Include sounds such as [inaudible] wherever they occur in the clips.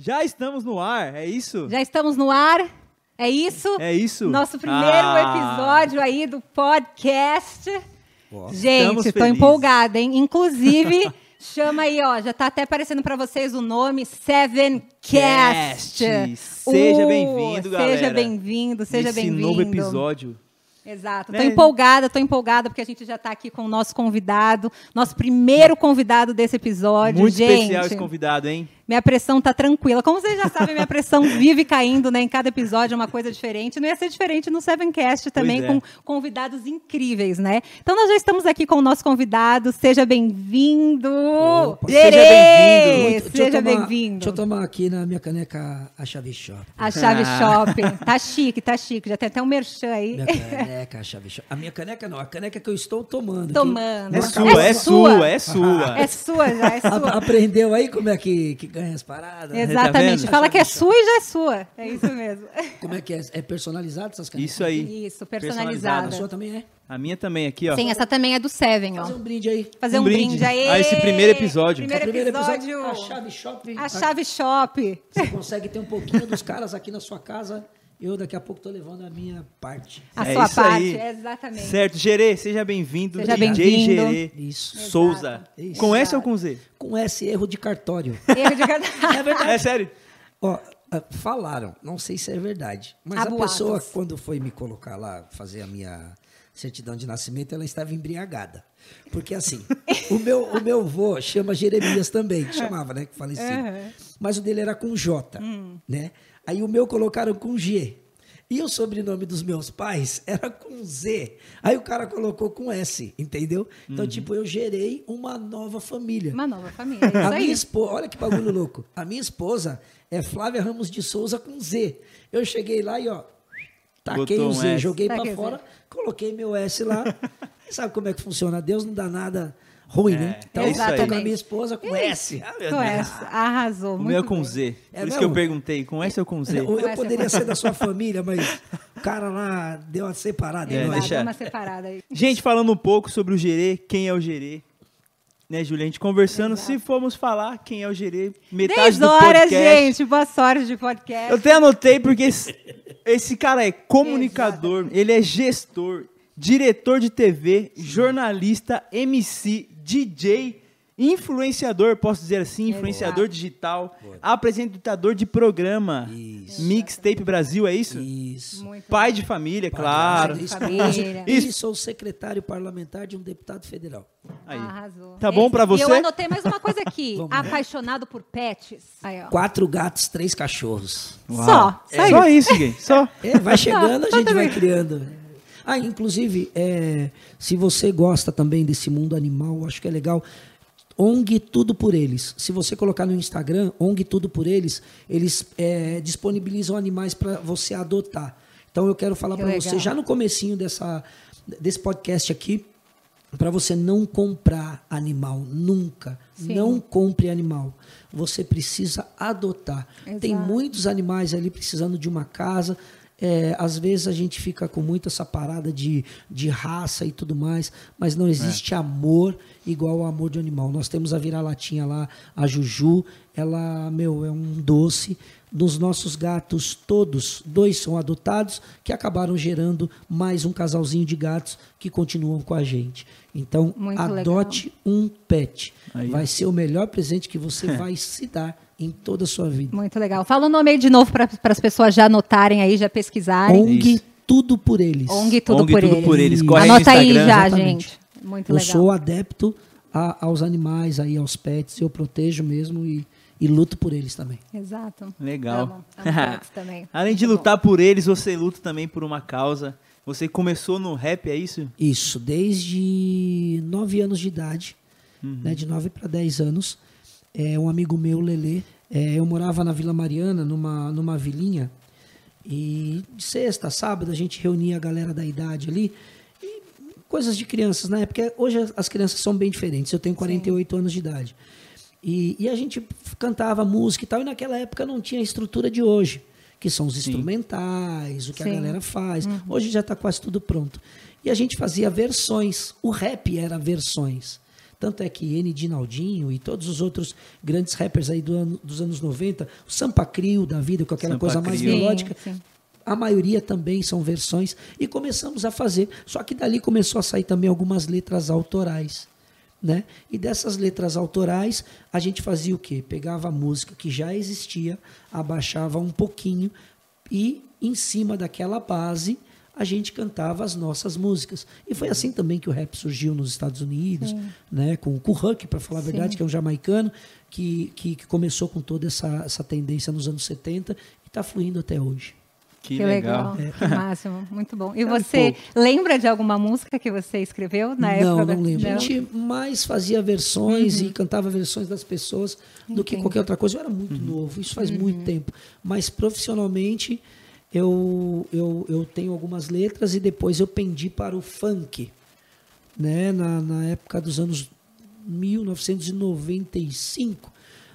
Já estamos no ar, é isso? Já estamos no ar. É isso? É isso? Nosso primeiro Ah. episódio aí do podcast. Estamos Gente, tô felizes. empolgada, hein? Inclusive, [laughs] chama aí, ó, já tá até aparecendo pra vocês o nome Seven Cast. Cast. Seja Uh, bem-vindo, galera. Seja bem-vindo, seja bem-vindo. novo episódio. Exato. Tô Né? empolgada, tô empolgada porque a gente já tá aqui com o nosso convidado, nosso primeiro convidado desse episódio, Muito gente. especial esse convidado, hein? Minha pressão tá tranquila. Como vocês já sabem, minha pressão [laughs] vive caindo, né? Em cada episódio é uma coisa diferente. Não ia ser diferente no Sevencast também, é. com convidados incríveis, né? Então nós já estamos aqui com o nosso convidado. Seja bem-vindo! Seja bem-vindo. Seja bem-vindo! Deixa eu tomar aqui na minha caneca a chave shop. A Chave Ah. Shopping. [laughs] Tá chique, tá chique. Já tem até um merchan aí. Minha caneca, a chave shop. A minha caneca não, a caneca que eu estou tomando. Tomando. É É sua, é sua, é sua. É sua já, é [laughs] sua. aprendeu aí como é que, que ganha as paradas? Exatamente. vendo? Fala que é sua e já é sua. É [laughs] isso mesmo. Como é que é? É personalizado essas canecas? Isso aí. Isso, A personalizada. sua também é? A minha também aqui, ó. Sim, essa também é do Seven, ó. Fazer um brinde aí. Fazer Um um, brinde brinde, aí. a esse primeiro episódio. Primeiro, Primeiro episódio. A chave shop. A chave shop. Você consegue ter um pouquinho dos caras aqui na sua casa. Eu daqui a pouco tô levando a minha parte. A É sua isso parte, aí. exatamente. Certo, Gerê, seja bem-vindo. Seja DJ bem-vindo. Gerê Isso. Souza. Isso. Com S ou com Z? Com esse erro de cartório. [laughs] Erro de cada- É verdade. É sério? Ó, ah, falaram, não sei se é verdade, mas a pessoa, quando foi me colocar lá, fazer a minha certidão de nascimento, ela estava embriagada. Porque assim, o meu, o meu avô chama Jeremias também, que [laughs] chamava, né, que falecido. Mas o dele era com J, né? Aí o meu colocaram com G. E o sobrenome dos meus pais era com Z. Aí o cara colocou com S, entendeu? Então, tipo, eu gerei uma nova família. Uma nova família. é [laughs] A minha esposa, olha que bagulho louco. A minha esposa é Flávia Ramos de Souza com Z. Eu cheguei lá e ó, taquei Botou o um Z, S. joguei o fora, coloquei meu S lá. E [laughs] sabe como é que funciona? Deus não dá nada ruim, né? Então, é isso aí. tô com a minha esposa com S. Ah, meu Com Deus. essa. Arrasou. O muito meu é com bem. Z. É Por isso que eu perguntei, com S ou com Z? Eu, eu Essa é poderia ser da sua família, mas o cara lá deu uma separada. É. Exato, deixa- uma separada aí. Gente, falando um pouco sobre o Gerê, quem é o Gerê? Né, Julia? A gente conversando, se formos falar quem é o Gerê, metade 10 do horas, podcast. gente. Boa sorte de podcast. Eu até anotei porque esse, esse cara é comunicador, ele é gestor, diretor de TV, jornalista, MC, DJ, influenciador, posso dizer assim, influenciador Exato. digital, apresentador de programa, Isso. Mixtape Brasil, é isso? Isso. Muito Pai de família, claro. de Isso. família. E sou secretário parlamentar de um deputado federal. Aí. Arrasou. Tá bom pra E você? eu anotei mais uma coisa aqui. [laughs] Apaixonado por pets. Aí, ó. Quatro gatos, três cachorros. Uau. Só. Só É. Só isso. isso, gay. Só. É, vai chegando, a gente vai criando. Ah, inclusive, é, se você gosta também desse mundo animal, acho que é legal. ONG Tudo por Eles. Se você colocar no Instagram, ONG Tudo por Eles, eles é, disponibilizam animais para você adotar. Então eu quero falar Que para você, já no comecinho dessa, desse podcast aqui, para você não comprar animal, nunca. Sim. Não compre animal. Você precisa adotar. Tem Exato. muitos animais ali precisando de uma casa. É, às vezes a gente fica com muito essa parada de, de raça e tudo mais, mas não existe amor igual ao amor de um animal. Nós temos a vira-latinha lá, a Juju, ela, meu, é um doce. Dos nossos gatos, todos, dois são adotados, que acabaram gerando mais um casalzinho de gatos que continuam com a gente. Então, Muito adote um pet. Aí. Vai ser o melhor presente que você [laughs] vai se dar em toda a sua vida. Muito legal. Fala o nome aí de novo para as pessoas já anotarem aí, já pesquisarem. ONG Isso. Tudo por eles. ONG Tudo, ONG por, Tudo eles. por Eles. Corre Anota aí já, exatamente. gente. Muito Eu legal. sou adepto a- aos animais, aí, aos pets, eu protejo mesmo e, e luto por eles também. Exato. Legal. Amo, amo pets também. [laughs] Além de lutar por eles, você luta também por uma causa. Você começou no rap, é isso? Isso, desde 9 anos de idade, Uhum. né, de 9 para 10 anos. É, um amigo meu, Lelê, é, eu morava na Vila Mariana, numa, numa vilinha, e de sexta, sábado, a gente reunia a galera da idade ali, e coisas de crianças, na época, hoje as- as crianças são bem diferentes, eu tenho 48 anos de idade. E, e a gente cantava música e tal, e naquela época não tinha a estrutura de hoje, que são os instrumentais, o que Sim. a galera faz. Hoje já está quase tudo pronto. E a gente fazia versões. O rap era versões. Tanto é que N. Dinaldinho e todos os outros grandes rappers aí do ano- dos anos 90, o Sampa Crio da vida, com aquela Sampa coisa mais Crio. melódica, Sim, sim. a maioria também são versões e começamos a fazer. Só que dali começou a sair também algumas letras autorais. Né? E dessas letras autorais, a gente fazia o quê? Pegava a música que já existia, abaixava um pouquinho e, em cima daquela base, a gente cantava as nossas músicas. E foi assim também que o rap surgiu nos Estados Unidos, né? com o Huck, para falar a verdade, Sim. que é um jamaicano, que, que, que começou com toda essa, essa tendência nos anos 70 e está fluindo até hoje. Que, Que legal. legal, que máximo, muito bom. E É você lembra de alguma música que você escreveu na época? não, não lembro. Não? A gente mais fazia versões e cantava versões das pessoas do que Entendi. qualquer outra coisa. Eu era muito novo, isso faz muito tempo. Mas profissionalmente eu, eu, eu tenho algumas letras e depois eu pendi para o funk. Né? Na, na época dos anos 1995,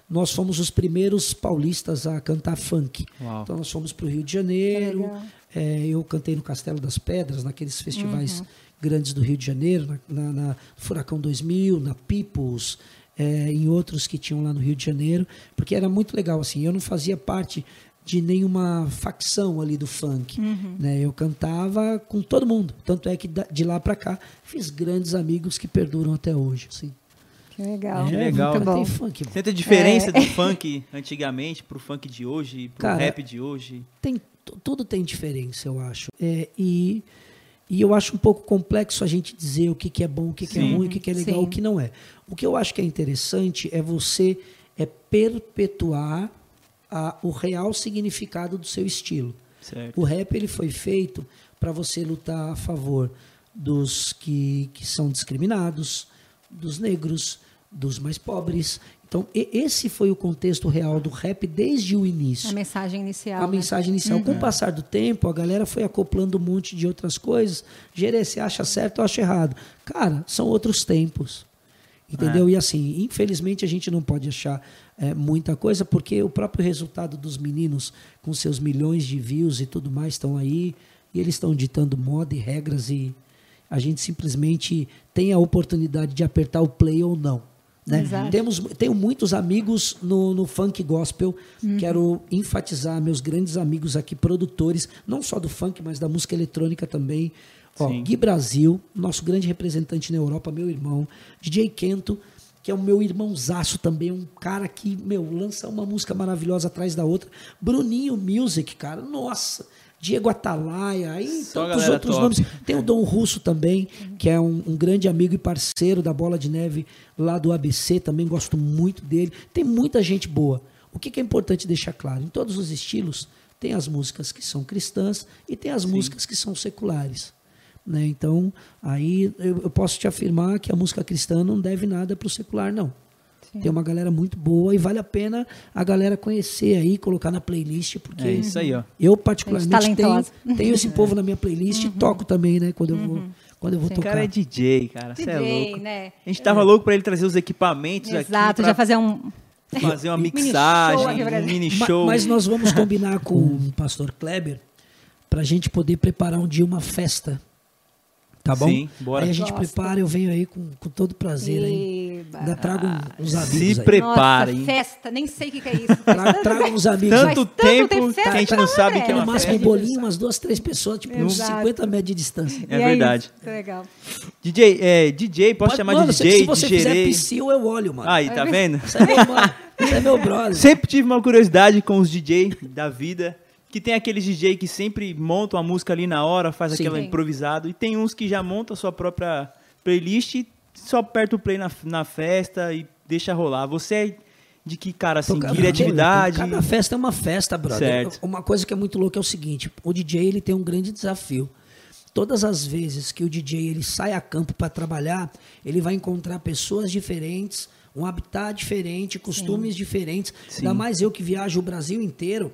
nós fomos os primeiros paulistas a cantar funk. Uau. Então nós fomos para o Rio de Janeiro. É, eu cantei no Castelo das Pedras, naqueles festivais grandes do Rio de Janeiro, na, na- na Furacão 2000, na Peoples, é, em outros que tinham lá no Rio de Janeiro, porque era muito legal assim. Eu não fazia parte de nenhuma facção ali do funk, né? Eu cantava com todo mundo. Tanto é que de lá para cá fiz grandes amigos que perduram até hoje. Assim. Que legal. Que legal. Muito bom. Tem funk, Sente a diferença É. do [laughs] funk antigamente pro funk de hoje, pro Cara, rap de hoje? tem, tu- tudo tem diferença, eu acho. É, e, e eu acho um pouco complexo a gente dizer o que, que é bom, o que, que é Sim. ruim, o que, que é legal, Sim. o que não é. O que eu acho que é interessante é você é perpetuar a- o real significado do seu estilo. Certo. O rap ele foi feito para você lutar a favor dos que, que são discriminados, dos negros, dos mais pobres. Então, e- esse foi o contexto real do rap desde o início A mensagem inicial. a né? mensagem inicial. Com o passar do tempo, a galera foi acoplando um monte de outras coisas. Gerê, você acha certo ou acha errado? Cara, são outros tempos. Entendeu? E assim, infelizmente a gente não pode achar é, muita coisa, porque o próprio resultado dos meninos, com seus milhões de views e tudo mais, estão aí, e eles estão ditando moda e regras, e a gente simplesmente tem a oportunidade de apertar o play ou não. Né? Temos, tenho muitos amigos no, no funk gospel. Quero enfatizar meus grandes amigos aqui, produtores, não só do funk, mas da música eletrônica também. Ó, Sim. Gui Brasil, nosso grande representante na Europa, meu irmão. DJ Kento, que é o meu irmãozaço também, um cara que, meu, lança uma música maravilhosa atrás da outra. Bruninho Music, cara, nossa. Diego Atalaia, aí Só tantos outros top. nomes. Tem o Dom Russo também, que é um, um grande amigo e parceiro da Bola de Neve lá do ABC, também gosto muito dele. Tem muita gente boa. O que, que é importante deixar claro? Em todos os estilos, tem as músicas que são cristãs e tem as músicas que são seculares. Né? Então, aí eu, eu posso te afirmar que a música cristã não deve nada para o secular, não. Tem uma galera muito boa e vale a pena a galera conhecer aí, colocar na playlist, porque É isso aí, ó. eu particularmente tenho, tenho esse povo na minha playlist e toco também, né? Quando eu vou, quando eu vou O tocar. cara é DJ, cara. Você é louco. né? A gente tava louco pra ele trazer os equipamentos Exato, aqui. já pra fazer um. fazer uma [laughs] Mini show mixagem, aqui pra um mini show. Mas nós vamos [laughs] combinar com o pastor Kleber para a gente poder preparar um dia uma festa. Tá bom? Sim, bora. Aí a gente Gosto. prepara, eu venho aí com, com todo prazer aí. Ainda trago uns Se amigos aí. Preparem. Nossa, festa, nem sei o que, que é isso. Trago, trago uns amigos aí. Tanto tempo que a gente não sabe é. que é No uma máximo um bolinho, umas duas, três pessoas, tipo uns Exato. 50 metros de distância. É E verdade. isso, Legal. DJ, é, DJ, posso Pode- chamar mano, de se- DJ, se você de fizer psil, eu olho, mano. Aí, tá vendo? É meu, mano. Você é meu brother. Sempre tive uma curiosidade com os DJ da vida, que tem aqueles DJ que sempre montam a música ali na hora, faz Sim. aquela Sim. improvisado, e tem uns que já montam a sua própria playlist e só aperta o play na, na festa e deixa rolar. Você é de que cara assim, cada- criatividade? Cada festa é uma festa, brother. Certo. Uma coisa que é muito louca é o seguinte: o DJ ele tem um grande desafio. Todas as vezes que o DJ ele sai a campo para trabalhar, ele vai encontrar pessoas diferentes, um habitat diferente, costumes diferentes. Sim. Ainda mais eu que viajo o Brasil inteiro.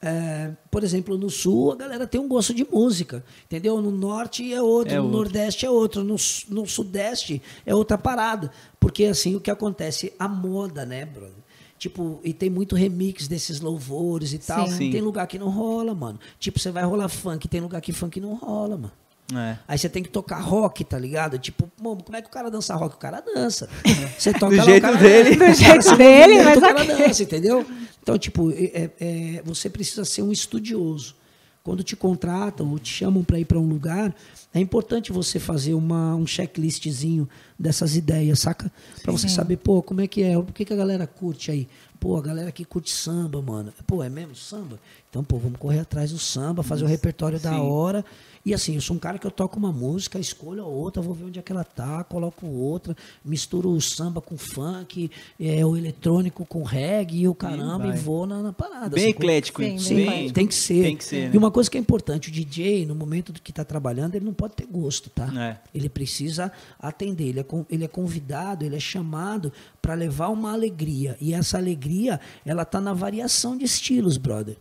É, por exemplo, no sul a galera tem um gosto de música, entendeu? No norte é outro, É no outro. nordeste é outro, no, no sudeste é outra parada. Porque assim, o que acontece? A moda, né, brother? Tipo, e tem muito remix desses louvores e tal. Sim. Tem lugar que não rola, mano. Tipo, você vai rolar funk, tem lugar que funk não rola, mano. É. Aí você tem que tocar rock, tá ligado? Tipo, mano, como é que o cara dança rock? O cara dança. [laughs] Você toca Do lá, jeito o cara, dele. Do jeito dele, mas o cara dança, entendeu? Então, tipo, é- é- você precisa ser um estudioso. Quando te contratam ou te chamam para ir para um lugar, é importante você fazer uma, um checklistzinho dessas ideias, saca? Para você saber, pô, como é que é? O que, que a galera curte aí? Pô, a galera aqui curte samba, mano. Pô, é mesmo samba? Então, pô, vamos correr atrás do samba, fazer o repertório da Sim. hora. E assim, eu sou um cara que eu toco uma música, escolho a outra, vou ver onde é que ela tá, coloco outra, misturo o samba com funk, é, o eletrônico com reggae e o caramba e, vai. vou na, na parada. Bem eclético, Sim, hein? Sim, bem tem que ser. Tem que ser, né? E uma coisa que é importante, o DJ, no momento do que está trabalhando, ele não pode ter gosto, tá? É. Ele precisa atender, ele é, ele é convidado, ele é chamado para levar uma alegria. E essa alegria, ela tá na variação de estilos, brother.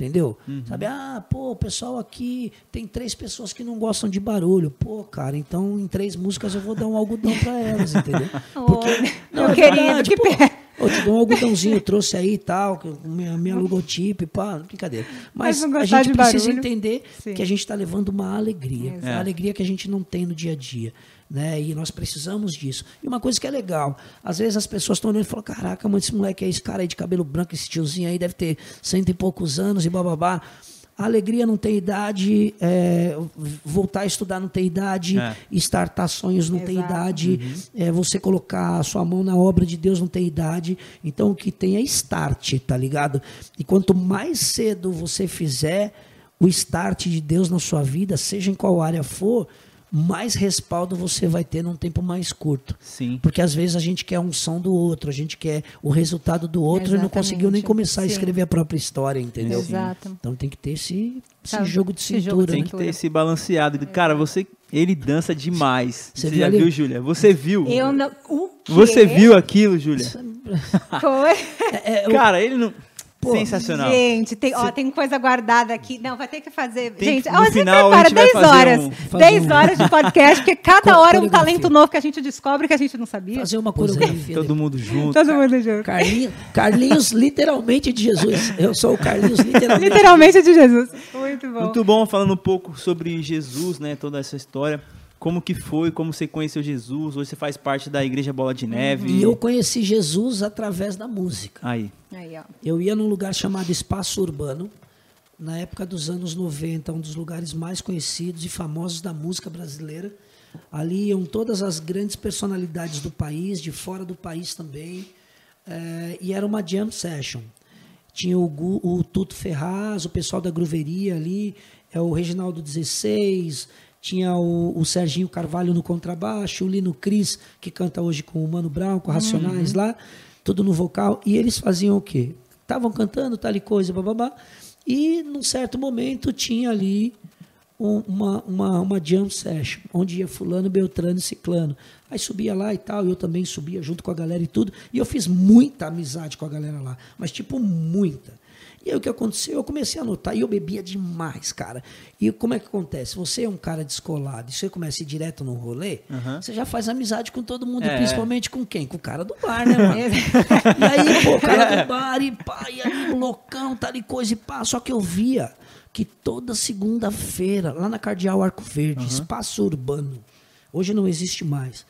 Entendeu? Uhum. Sabe, ah, pô, o pessoal aqui tem três pessoas que não gostam de barulho. Pô, cara, então em três músicas eu vou dar um algodão para elas, entendeu? [laughs] Ô, meu é querido, verdade, que pô. Eu te dou um algodãozinho, eu trouxe aí e tal, minha, minha logotipo, pá, brincadeira. Mas Mas não a gente precisa barulho. entender Sim. que a gente está levando uma alegria. É. A alegria que a gente não tem no dia a dia. Né? E nós precisamos disso. E uma coisa que é legal, às vezes as pessoas estão olhando e falam, caraca, mano, esse moleque aí, esse cara aí de cabelo branco, esse tiozinho aí deve ter cento e poucos anos e bababá. A alegria não tem idade, é, voltar a estudar não tem idade, É. startar sonhos não tem Exato. idade, é, você colocar a sua mão na obra de Deus não tem idade. Então o que tem é start, tá ligado? E quanto mais cedo você fizer o start de Deus na sua vida, seja em qual área for, mais respaldo você vai ter num tempo mais curto. Sim. Porque às vezes a gente quer a unção do outro, a gente quer o resultado do outro e não conseguiu nem Exatamente. começar a Sim. escrever a própria história, entendeu? Exato. Então tem que ter esse, esse Sabe, jogo de esse jogo de cintura. Tem né? que ter esse balanceado. Cara, você. Ele dança demais. Você Você, viu já ali? viu, Júlia? Você viu? Eu não. O quê? Você viu aquilo, Júlia? Foi? É, [laughs] eu- Cara, ele não. Pô, Sensacional. Gente, tem, ó, tem coisa guardada aqui. Não, vai ter que fazer. Tem gente, ó, no a gente final a prepara gente vai 10 fazer horas. um- fazer 10 um- horas de podcast, porque cada [laughs] hora é um talento novo que a gente descobre que a gente não sabia. fazer uma é, coreografia. todo mundo junto. Todo mundo junto. Carlinhos, Carlinhos, [laughs] literalmente de Jesus. Eu sou o Carlinhos, literalmente. Literalmente de Jesus. Muito bom. Muito bom falando um pouco sobre Jesus, né? Toda essa história. Como que foi, como você conheceu Jesus. Hoje você faz parte da Igreja Bola de Neve. E eu conheci Jesus através da música. Aí. Aí, ó. Eu ia num lugar chamado Espaço Urbano, na época dos anos 90, um dos lugares mais conhecidos e famosos da música brasileira. Ali iam todas as grandes personalidades do país, de fora do país também. eh, e era uma jam session. Tinha o, Gu- o Tuto Ferraz, o pessoal da Gruveria ali, é o Reginaldo 16, tinha o, o Serginho Carvalho no contrabaixo, o Lino Cris, que canta hoje com o Mano Brown, com Racionais lá, tudo no vocal. E eles faziam o quê? Estavam cantando tal e coisa, bababá. E num certo momento tinha ali um- uma, uma, uma jam session, onde ia fulano, beltrano e ciclano. Aí subia lá e tal, e eu também subia junto com a galera e tudo. E eu fiz muita amizade com a galera lá, mas tipo muita. E aí o que aconteceu? Eu comecei a notar, e eu bebia demais, cara. E como é que acontece? Você é um cara descolado, e você começa a ir direto no rolê, Aham. você já faz amizade com todo mundo, É. principalmente com quem? Com o cara do bar, né, mano? [laughs] e aí, pô, o cara do bar, e pá, e aí, loucão, tal e coisa, e pá. Só que eu via que toda segunda-feira, lá na Cardeal Arco Verde, espaço urbano, hoje não existe mais.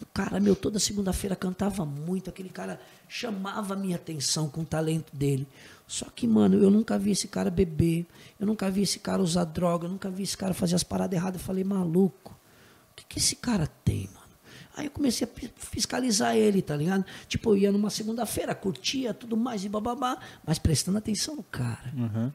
O cara, meu, toda segunda-feira cantava muito, aquele cara chamava a minha atenção com o talento dele. Só que, mano, eu nunca vi esse cara beber, eu nunca vi esse cara usar droga, eu nunca vi esse cara fazer as paradas erradas. Eu falei, maluco, o que, que esse cara tem, mano? Aí eu comecei a fiscalizar ele, tá ligado? Tipo, eu ia numa segunda-feira, curtia tudo mais e bababá, mas prestando atenção no cara. Uhum.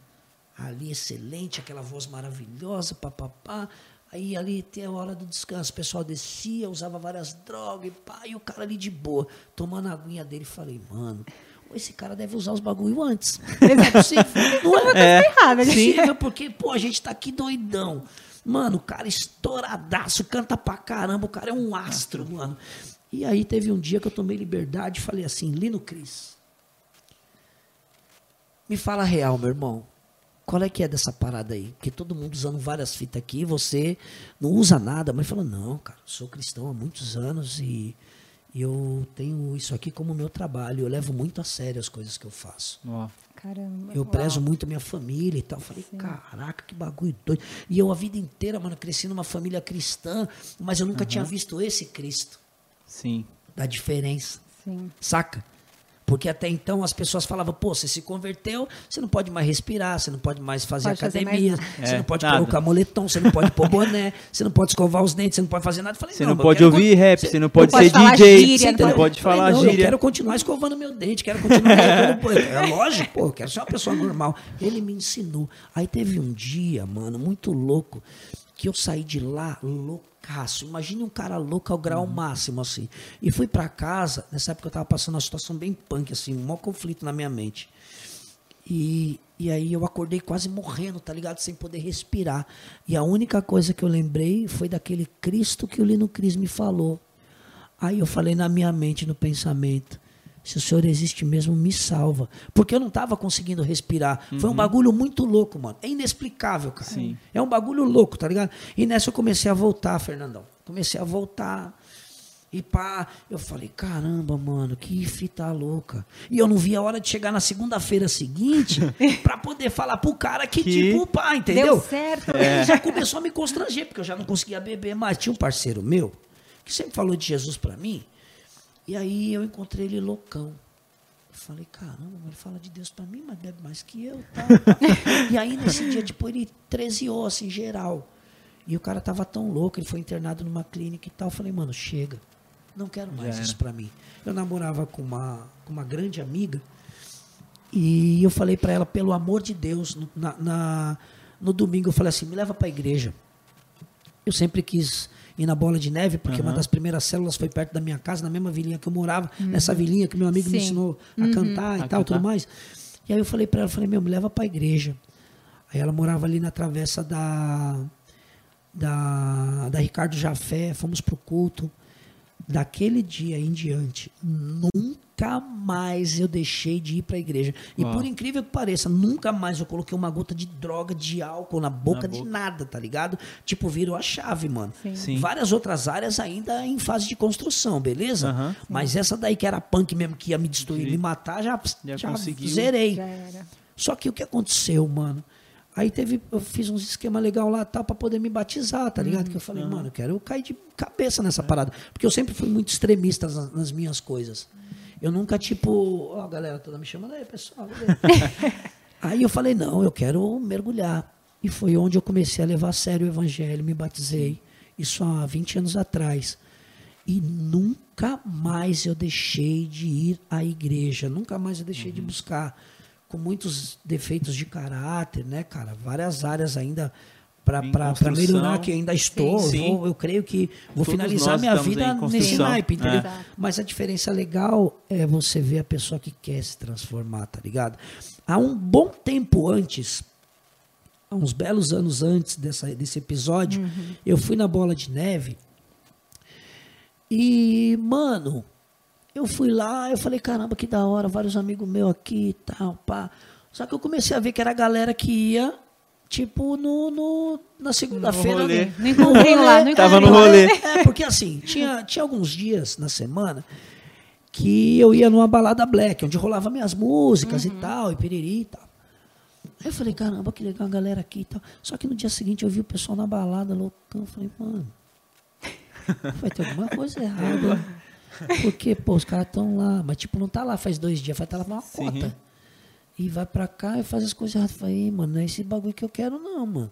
Ali, excelente, aquela voz maravilhosa, papapá. Aí ali tem a hora do descanso, o pessoal descia, usava várias drogas e pá, e o cara ali de boa, tomando a aguinha dele. Falei, mano, esse cara deve usar os bagulho antes. [laughs] Não é possível. Não é, Tá errado, é possível, porque, pô, a gente tá aqui doidão. Mano, o cara estouradaço, canta pra caramba, o cara é um astro, mano. E aí teve um dia que eu tomei liberdade e falei assim, Lino Cris, me fala a real, meu irmão. Qual é que é dessa parada aí? Porque todo mundo usando várias fitas aqui, você não usa nada. Mas falou, não, cara, sou cristão há muitos anos e E eu tenho isso aqui como meu trabalho. Eu levo muito a sério as coisas que eu faço. Ó, Caramba. Eu Uau. prezo muito minha família e tal. Eu Falei, caraca, que bagulho doido. E eu a vida inteira, mano, cresci numa família cristã, mas eu nunca tinha visto esse Cristo. sim. Da diferença. Sim. Saca? Porque até então as pessoas falavam, pô, você se converteu, você não pode mais respirar, você não pode mais fazer Pode fazer academia, mais você É, não pode nada. colocar moletom, você não pode pôr boné, você não pode escovar os dentes, você não pode fazer nada. Eu falei, Você não mas eu pode ouvir con- rap, você não pode pode ser falar DJ, gíria, você não não pode- pode Falei, falar não, Eu gíria. quero continuar escovando meu dente, quero continuar. é lógico, pô, eu quero ser uma pessoa normal. Ele me ensinou. Aí teve um dia, mano, muito louco, que eu saí de lá loucaço. Imagine um cara louco ao grau máximo, assim. E fui pra casa, nessa época eu tava passando uma situação bem punk, assim, um maior conflito na minha mente. E, e aí eu acordei quase morrendo, tá ligado? Sem poder respirar. E a única coisa que eu lembrei foi daquele Cristo que o Lino Cris me falou. Aí eu falei na minha mente, no pensamento, se o Senhor existe mesmo, me salva. Porque eu não estava conseguindo respirar. Foi um bagulho muito louco, mano. É inexplicável, cara. Sim. É um bagulho louco, tá ligado? E nessa eu comecei a voltar, Fernandão. Comecei a voltar. E pá, eu falei, caramba, mano, que fita louca. E eu não vi a hora de chegar na segunda-feira seguinte [laughs] pra poder falar pro cara que, Que- tipo, pá, entendeu? Deu certo. Aí já começou a me constranger, porque eu já não conseguia beber mais. Tinha um parceiro meu que sempre falou de Jesus pra mim. E aí eu encontrei ele loucão. Eu falei, caramba, ele fala de Deus pra mim, mas bebe mais que eu. Tá? [laughs] e aí nesse dia, tipo, ele trezeou, assim, geral. E o cara tava tão louco, ele foi internado numa clínica e tal. Eu falei, mano, chega. Não quero mais isso era. pra mim. Eu namorava com uma, com uma grande amiga. E eu falei pra ela, pelo amor de Deus, no, na, na- no domingo eu falei assim, me leva pra igreja. Eu sempre quis ir na bola de neve, porque uma das primeiras células foi perto da minha casa, na mesma vilinha que eu morava, nessa vilinha que meu amigo me Sim. ensinou a cantar e A tal, tudo cantar. mais. E aí eu falei pra ela, falei, meu, me leva pra igreja. Aí ela morava ali na travessa da, da, da Ricardo Jafé, fomos pro culto. Daquele dia em diante, nunca mais eu deixei de ir para a igreja. E Uau. por incrível que pareça, nunca mais eu coloquei uma gota de droga, de álcool na boca, Na de boca. nada, tá ligado? Tipo, virou a chave, mano. Sim. Sim. Várias outras áreas ainda em fase de construção, beleza? Mas essa daí que era punk mesmo, que ia me destruir, Sim. me matar, já, Já já zerei. Já era. Só que o que aconteceu, mano? Aí teve, eu fiz uns esquema legal lá tal pra poder me batizar, tá ligado? que eu falei, mano, eu quero cair de cabeça nessa parada, porque eu sempre fui muito extremista nas, nas minhas coisas. Eu nunca tipo, ó, a galera toda me chamando aí, pessoal. cadê?" [laughs] aí eu falei, não, eu quero mergulhar. E foi onde eu comecei a levar a sério o evangelho, me batizei. Isso há 20 anos atrás. E nunca mais eu deixei de ir à igreja, nunca mais eu deixei Uhum. de buscar com muitos defeitos de caráter, né, cara? Várias áreas ainda para melhorar que ainda estou. Sim. Eu, vou- eu creio que vou Todos finalizar minha vida em nesse naipe, entendeu? É. Mas a diferença legal é você ver a pessoa que quer se transformar, tá ligado? Há um bom tempo antes, há uns belos anos antes dessa, desse episódio, eu fui na bola de neve e, mano, eu fui lá, eu falei, caramba, que da hora, vários amigos meus aqui e tal, pá. Só que eu comecei a ver que era a galera que ia, tipo, no, no, na segunda-feira. no- No encontrinho lá, no Tava no rolê. É, porque assim, tinha, tinha alguns dias na semana que eu ia numa balada black, onde rolava minhas músicas e tal, e piriri e tal. Aí eu falei, caramba, que legal a galera aqui e tal. Só que no dia seguinte eu vi o pessoal na balada loucão. Eu falei, mano, vai ter alguma coisa errada. [laughs] Porque, pô, os caras estão lá, mas tipo, não tá lá faz dois dias, vai estar lá uma Sim. cota. E vai pra cá e faz as coisas erradas. Falei, "Ih, mano, não é esse bagulho que eu quero, não, mano.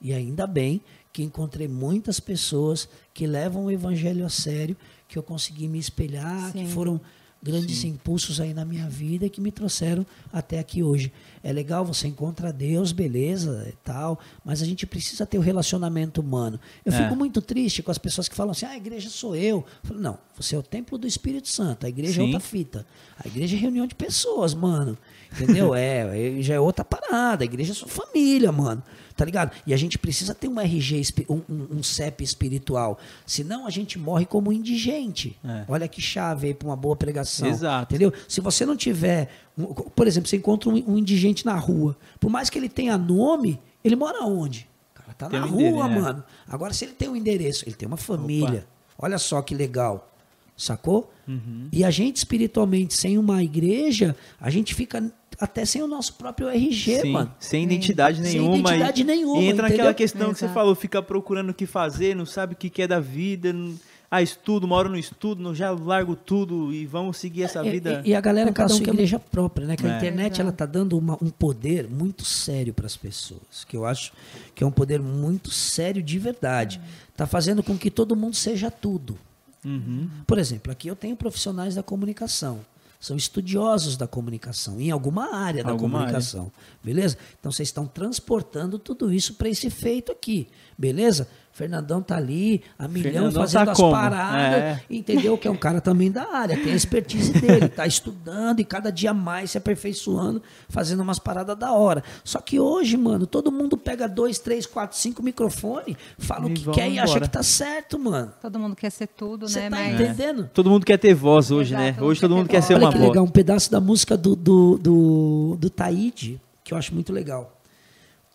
E ainda bem que encontrei muitas pessoas que levam o evangelho a sério, que eu consegui me espelhar, Sim. que foram grandes impulsos aí na minha vida que me trouxeram até aqui hoje. É legal, você encontra Deus, beleza e tal, mas a gente precisa ter o relacionamento humano. Eu É. fico muito triste com as pessoas que falam assim: ah, a igreja sou eu. eu falo, não, você é o templo do Espírito Santo, a igreja é Sim. outra fita. A igreja é reunião de pessoas, mano. Entendeu? [laughs] é, é, já é outra parada. A igreja é sua família, mano. Tá ligado? E a gente precisa ter um RG, um, um, CEP espiritual. Senão a gente morre como indigente. É. Olha que chave aí pra uma boa pregação. Exato. Entendeu? Se você não tiver. um- Por exemplo, você encontra um, um indigente na rua. Por mais que ele tenha nome, ele mora onde? O cara tá Tem na um rua, endereço, mano. Agora, se ele tem um endereço, ele tem uma família. Olha só que legal. Sacou? Uhum. E a gente, espiritualmente, sem uma igreja, a gente fica até sem o nosso próprio RG, Sim, mano. sem identidade Sem nenhuma. identidade e, nenhuma, E entra naquela entendeu? questão que você falou, fica procurando o que fazer, não sabe o que quer da vida. Não... Ah, estudo, moro no estudo, não, já largo tudo e vamos seguir essa E- vida. E, e a galera a cada um sua que é- igreja própria, né? Que a É. internet ela tá dando uma- um poder muito sério para as pessoas, que eu acho que é um poder muito sério de verdade. Tá fazendo com que todo mundo seja tudo. Uhum. Por exemplo, aqui eu tenho profissionais da comunicação. São estudiosos da comunicação, em alguma área da Alguma comunicação. Beleza? Então vocês estão transportando tudo isso para esse feito aqui. Beleza? Fernandão tá ali, a milhão Fernandão fazendo tá as como? paradas. É. Entendeu? Que é um cara também da área, tem a expertise dele, [laughs] tá estudando e cada dia mais se aperfeiçoando, fazendo umas paradas da hora. Só que hoje, mano, todo mundo pega dois, três, quatro, cinco microfones, fala E o que quer e acha embora. que tá certo, mano. Todo mundo quer ser tudo, Você né? tá Mas entendendo? Todo mundo quer ter voz hoje, Exato, né? todo Hoje todo mundo quer quer ser voz. uma Olha que voz. legal, um pedaço da música do, do, do, do Taíde, que eu acho muito legal.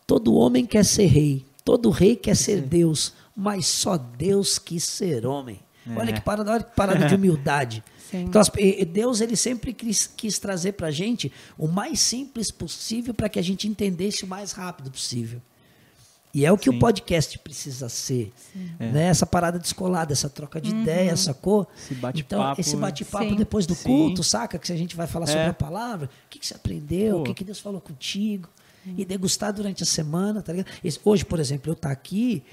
Todo homem quer ser rei, todo rei quer ser Deus, mas só Deus quis ser homem. Olha que parada, olha que parada de humildade. [laughs] Sim. Então, Deus ele sempre quis, quis trazer pra gente o mais simples possível para que a gente entendesse o mais rápido possível. E é o que Sim. o podcast precisa ser. Né? Essa parada descolada, essa troca de ideia, sacou? Esse bate-papo, Então, esse bate-papo Sim. depois do Sim. culto, saca? Que a gente vai falar sobre É. a palavra, o que, que você aprendeu, Pô. o que, que Deus falou contigo. E degustar durante a semana, tá ligado? Hoje, por exemplo, eu tá aqui,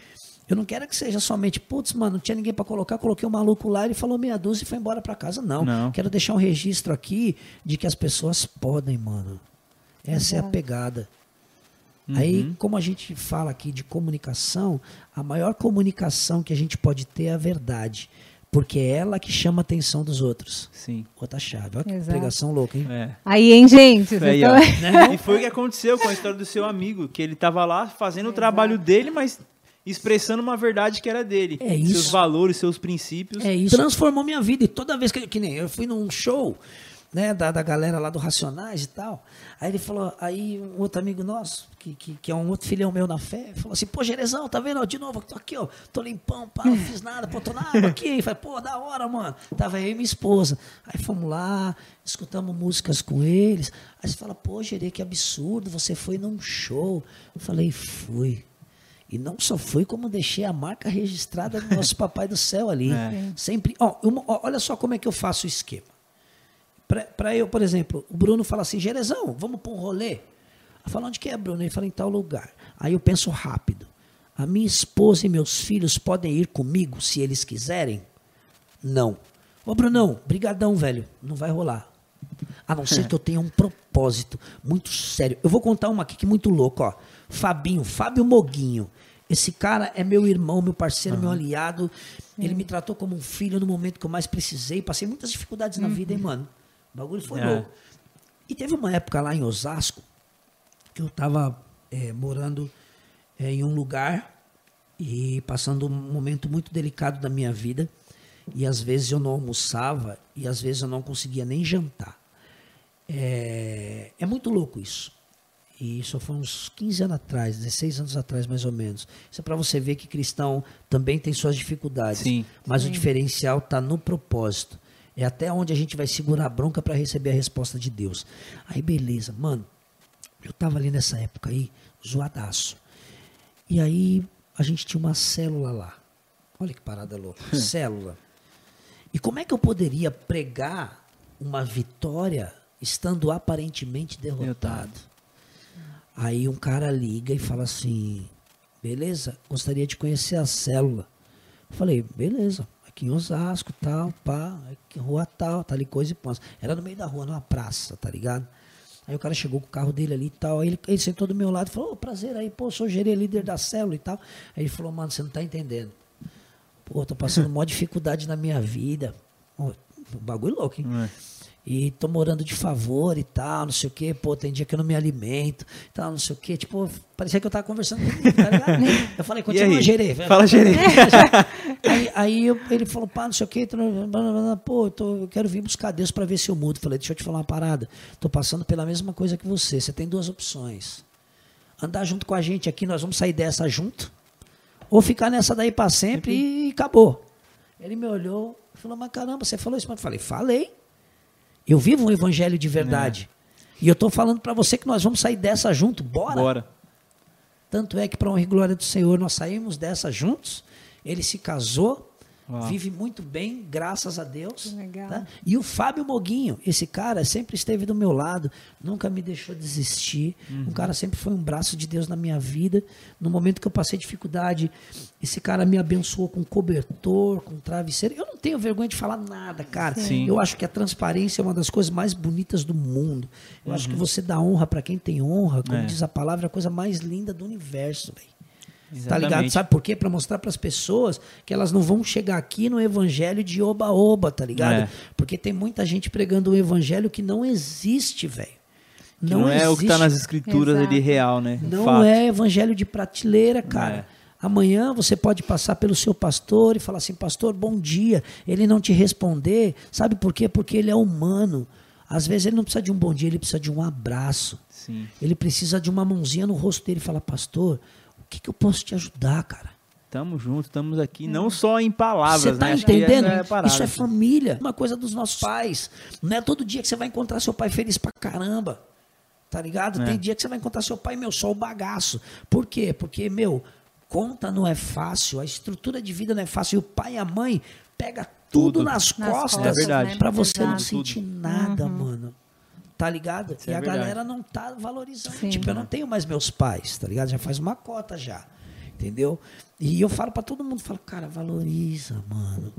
eu não quero que seja somente, putz, mano, não tinha ninguém pra colocar, coloquei um maluco lá, ele falou meia dúzia e foi embora pra casa. Não. Não. Quero deixar um registro aqui de que as pessoas podem, mano. Essa é a pegada. Uhum. Aí, como a gente fala aqui de comunicação, a maior comunicação que a gente pode ter é a verdade. Porque é ela que chama a atenção dos outros. Sim. Outra chave. Olha que Exato. pregação louca, hein? É. Aí, hein, gente? Aí, ó. E foi o que aconteceu com a história do seu amigo, que ele tava lá fazendo o trabalho dele, mas expressando uma verdade que era dele. É isso. Seus valores, seus princípios. É isso. Transformou minha vida. E toda vez que, que nem eu fui num show, né, da, da galera lá do Racionais e tal. Aí ele falou, aí um outro amigo nosso, que, que, que é um outro filhão meu na fé, falou assim, pô, Gerezão, tá vendo? De novo, tô aqui, ó, tô limpão, pá, não fiz nada, pô, tô na água aqui. Falei, pô, da hora, mano. Tava eu e minha esposa. Aí fomos lá, escutamos músicas com eles. Aí você fala, pô, Gerê, que absurdo, você foi num show. Eu falei, fui. E não só fui, como deixei a marca registrada do nosso Papai do Céu ali. É. Sempre. Ó, uma- ó, olha só como é que eu faço o esquema. Para eu, por exemplo, o Bruno fala assim: Gerezão, vamos para um rolê. Eu falo: onde que é, Bruno? Ele fala: em tal lugar. Aí eu penso rápido. A minha esposa e meus filhos podem ir comigo se eles quiserem? Não. Ô, Brunão, brigadão, velho. Não vai rolar. A não ser que eu tenha um propósito muito sério. Eu vou contar uma aqui que é muito louco, ó. Fabinho, Fábio Moguinho. Esse cara é meu irmão, meu parceiro, meu aliado. Ele me tratou como um filho no momento que eu mais precisei. Passei muitas dificuldades na vida, hein, mano? O bagulho foi É. louco. E teve uma época lá em Osasco que eu tava eh, morando eh, em um lugar e passando um momento muito delicado da minha vida. E às vezes eu não almoçava e às vezes eu não conseguia nem jantar. É, é muito louco isso. E isso foi uns 15 anos atrás, 16 anos atrás mais ou menos. Isso é para você ver que cristão também tem suas dificuldades. Sim. Mas o diferencial está no propósito. É até onde a gente vai segurar a bronca para receber a resposta de Deus. Aí beleza, mano. Eu tava ali nessa época aí, zoadaço. E aí a gente tinha uma célula lá. Olha que parada louca. [laughs] célula. E como é que eu poderia pregar uma vitória estando aparentemente derrotado? Aí um cara liga e fala assim: beleza, gostaria de conhecer a célula. Eu falei, beleza, aqui em Osasco, tal, pá, aqui, rua tal, tal e coisa e pãs. Era no meio da rua, numa praça, tá ligado? Aí o cara chegou com o carro dele ali e tal. Aí ele, ele sentou do meu lado e falou: Ô, prazer aí, pô, sou gerente líder da célula e tal. Aí ele falou: mano, você não tá entendendo. Pô, tô passando maior dificuldade na minha vida. Ô, bagulho louco, hein? É. E tô morando de favor e tal, não sei o quê. Pô, tem dia que eu não me alimento e tal, não sei o quê. Tipo, parecia que eu tava conversando comigo, tá ligado? [laughs] Eu falei, continua, gerê. Fala, gerê. [laughs] Aí, aí eu- ele falou, pá, não sei o quê. Pô, eu, tô- eu quero vir buscar Deus para ver se eu mudo. Falei, deixa eu te falar uma parada. Tô passando pela mesma coisa que você. Você tem duas opções. Andar junto com a gente aqui, nós vamos sair dessa junto. Ou ficar nessa daí para sempre e acabou. Ele me olhou e falou: Mas caramba, você falou isso? Eu falei: Falei. Eu vivo um evangelho de verdade. E eu tô falando para você que nós vamos sair dessa junto. Bora. Bora. Tanto é que, para honra e glória do Senhor, nós saímos dessa juntos. Ele se casou, Uau. vive muito bem, graças a Deus. Tá? E o Fábio Moguinho, esse cara sempre esteve do meu lado, nunca me deixou desistir. Uhum. Um cara sempre foi um braço de Deus na minha vida. No momento que eu passei dificuldade, esse cara me abençoou com cobertor, com travesseiro. Eu não tenho vergonha de falar nada, cara. Sim. Eu acho que a transparência é uma das coisas mais bonitas do mundo. Eu acho que você dá honra para quem tem honra, como Uhum. É. diz a palavra, é a coisa mais linda do universo, velho. Tá Exatamente. ligado? Sabe por quê? Pra mostrar pras pessoas que elas não vão chegar aqui no evangelho de oba-oba, tá ligado? É. Porque tem muita gente pregando um evangelho que não existe, velho. Que não, é o que tá existe. nas escrituras ali Exato. real, né? Não Fato. é evangelho de prateleira, cara. É. Amanhã você pode passar pelo seu pastor e falar assim: Pastor, bom dia. Ele não te responder. Sabe por quê? Porque ele é humano. Às vezes ele não precisa de um bom dia, ele precisa de um abraço. Sim. Ele precisa de uma mãozinha no rosto dele e falar: Pastor, o que, que eu posso te ajudar, cara? Tamo junto, estamos aqui, não só em palavras, Você tá né? Que entendendo? é a parada, Isso é família. Uma coisa dos nossos pais. Não é todo dia que você vai encontrar seu pai feliz pra caramba. Tá ligado? É. Tem dia que você vai encontrar seu pai, meu, só o bagaço. Por quê? Porque, meu, conta não é fácil, a estrutura de vida não é fácil. E o pai e a mãe pega tudo, Tudo. nas, Nas costas costas, É pra você não sentir nada, mano. Tá ligado? Isso e é a verdade. galera não tá valorizando. Sim. Tipo, eu não tenho mais meus pais, tá ligado? Já faz uma cota já. Entendeu? E eu falo pra todo mundo, falo, cara, valoriza, mano.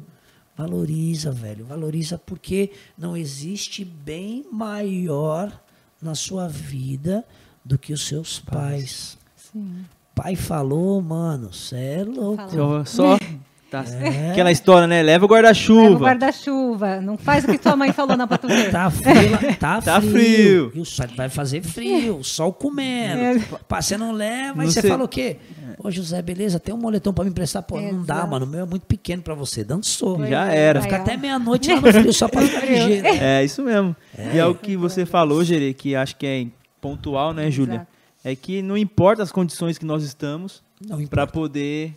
Valoriza, velho. Valoriza porque não existe bem maior na sua vida do que os seus pais. Sim. Pai falou, mano, cê é louco. Falou. Só [laughs] tá. É. aquela história, né? Leva o Leva o guarda-chuva. guarda-chuva. Não faz o que tua mãe falou não pra tu ver. Tá frio, [laughs] tá, Tá frio. frio. E o sol vai fazer frio, o sol comendo. Pá, Você não leva, aí Não você sei. fala o quê? Ô, José, beleza, tem um moletom pra me emprestar? Pô, não dá, Exato. mano, o meu é muito pequeno pra você. Dançou. Já era. Fica Aí, ó. até meia-noite lá no frio só pra [laughs] ficar ligeiro. É, isso mesmo. E é o que você falou, Gerê, que acho que é pontual, né, Júlia? É que não importa as condições que nós estamos Não para poder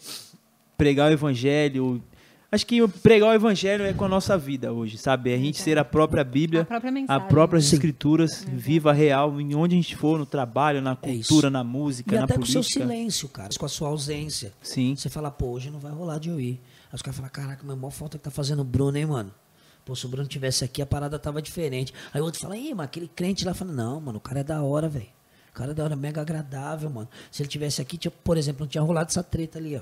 pregar o evangelho. Acho que pregar o evangelho é com a nossa vida hoje, sabe? É a gente ser a própria Bíblia, A própria a mensagem. próprias Sim. escrituras, viva real, em onde a gente for, no trabalho, na É cultura, na música, E na até com o seu política. silêncio, cara, com a sua ausência. Sim. Você fala, pô, hoje não vai rolar de eu ir. Aí os caras falam, caraca, meu maior falta que tá fazendo o Bruno, hein, mano? Pô, se o Bruno tivesse aqui, a parada tava diferente. Aí o outro fala, ih, mas aquele crente lá fala, não, mano, o cara é da hora, velho. O cara é da hora, mega agradável, mano. Se ele tivesse aqui, tinha, por exemplo, não tinha rolado essa treta ali, ó.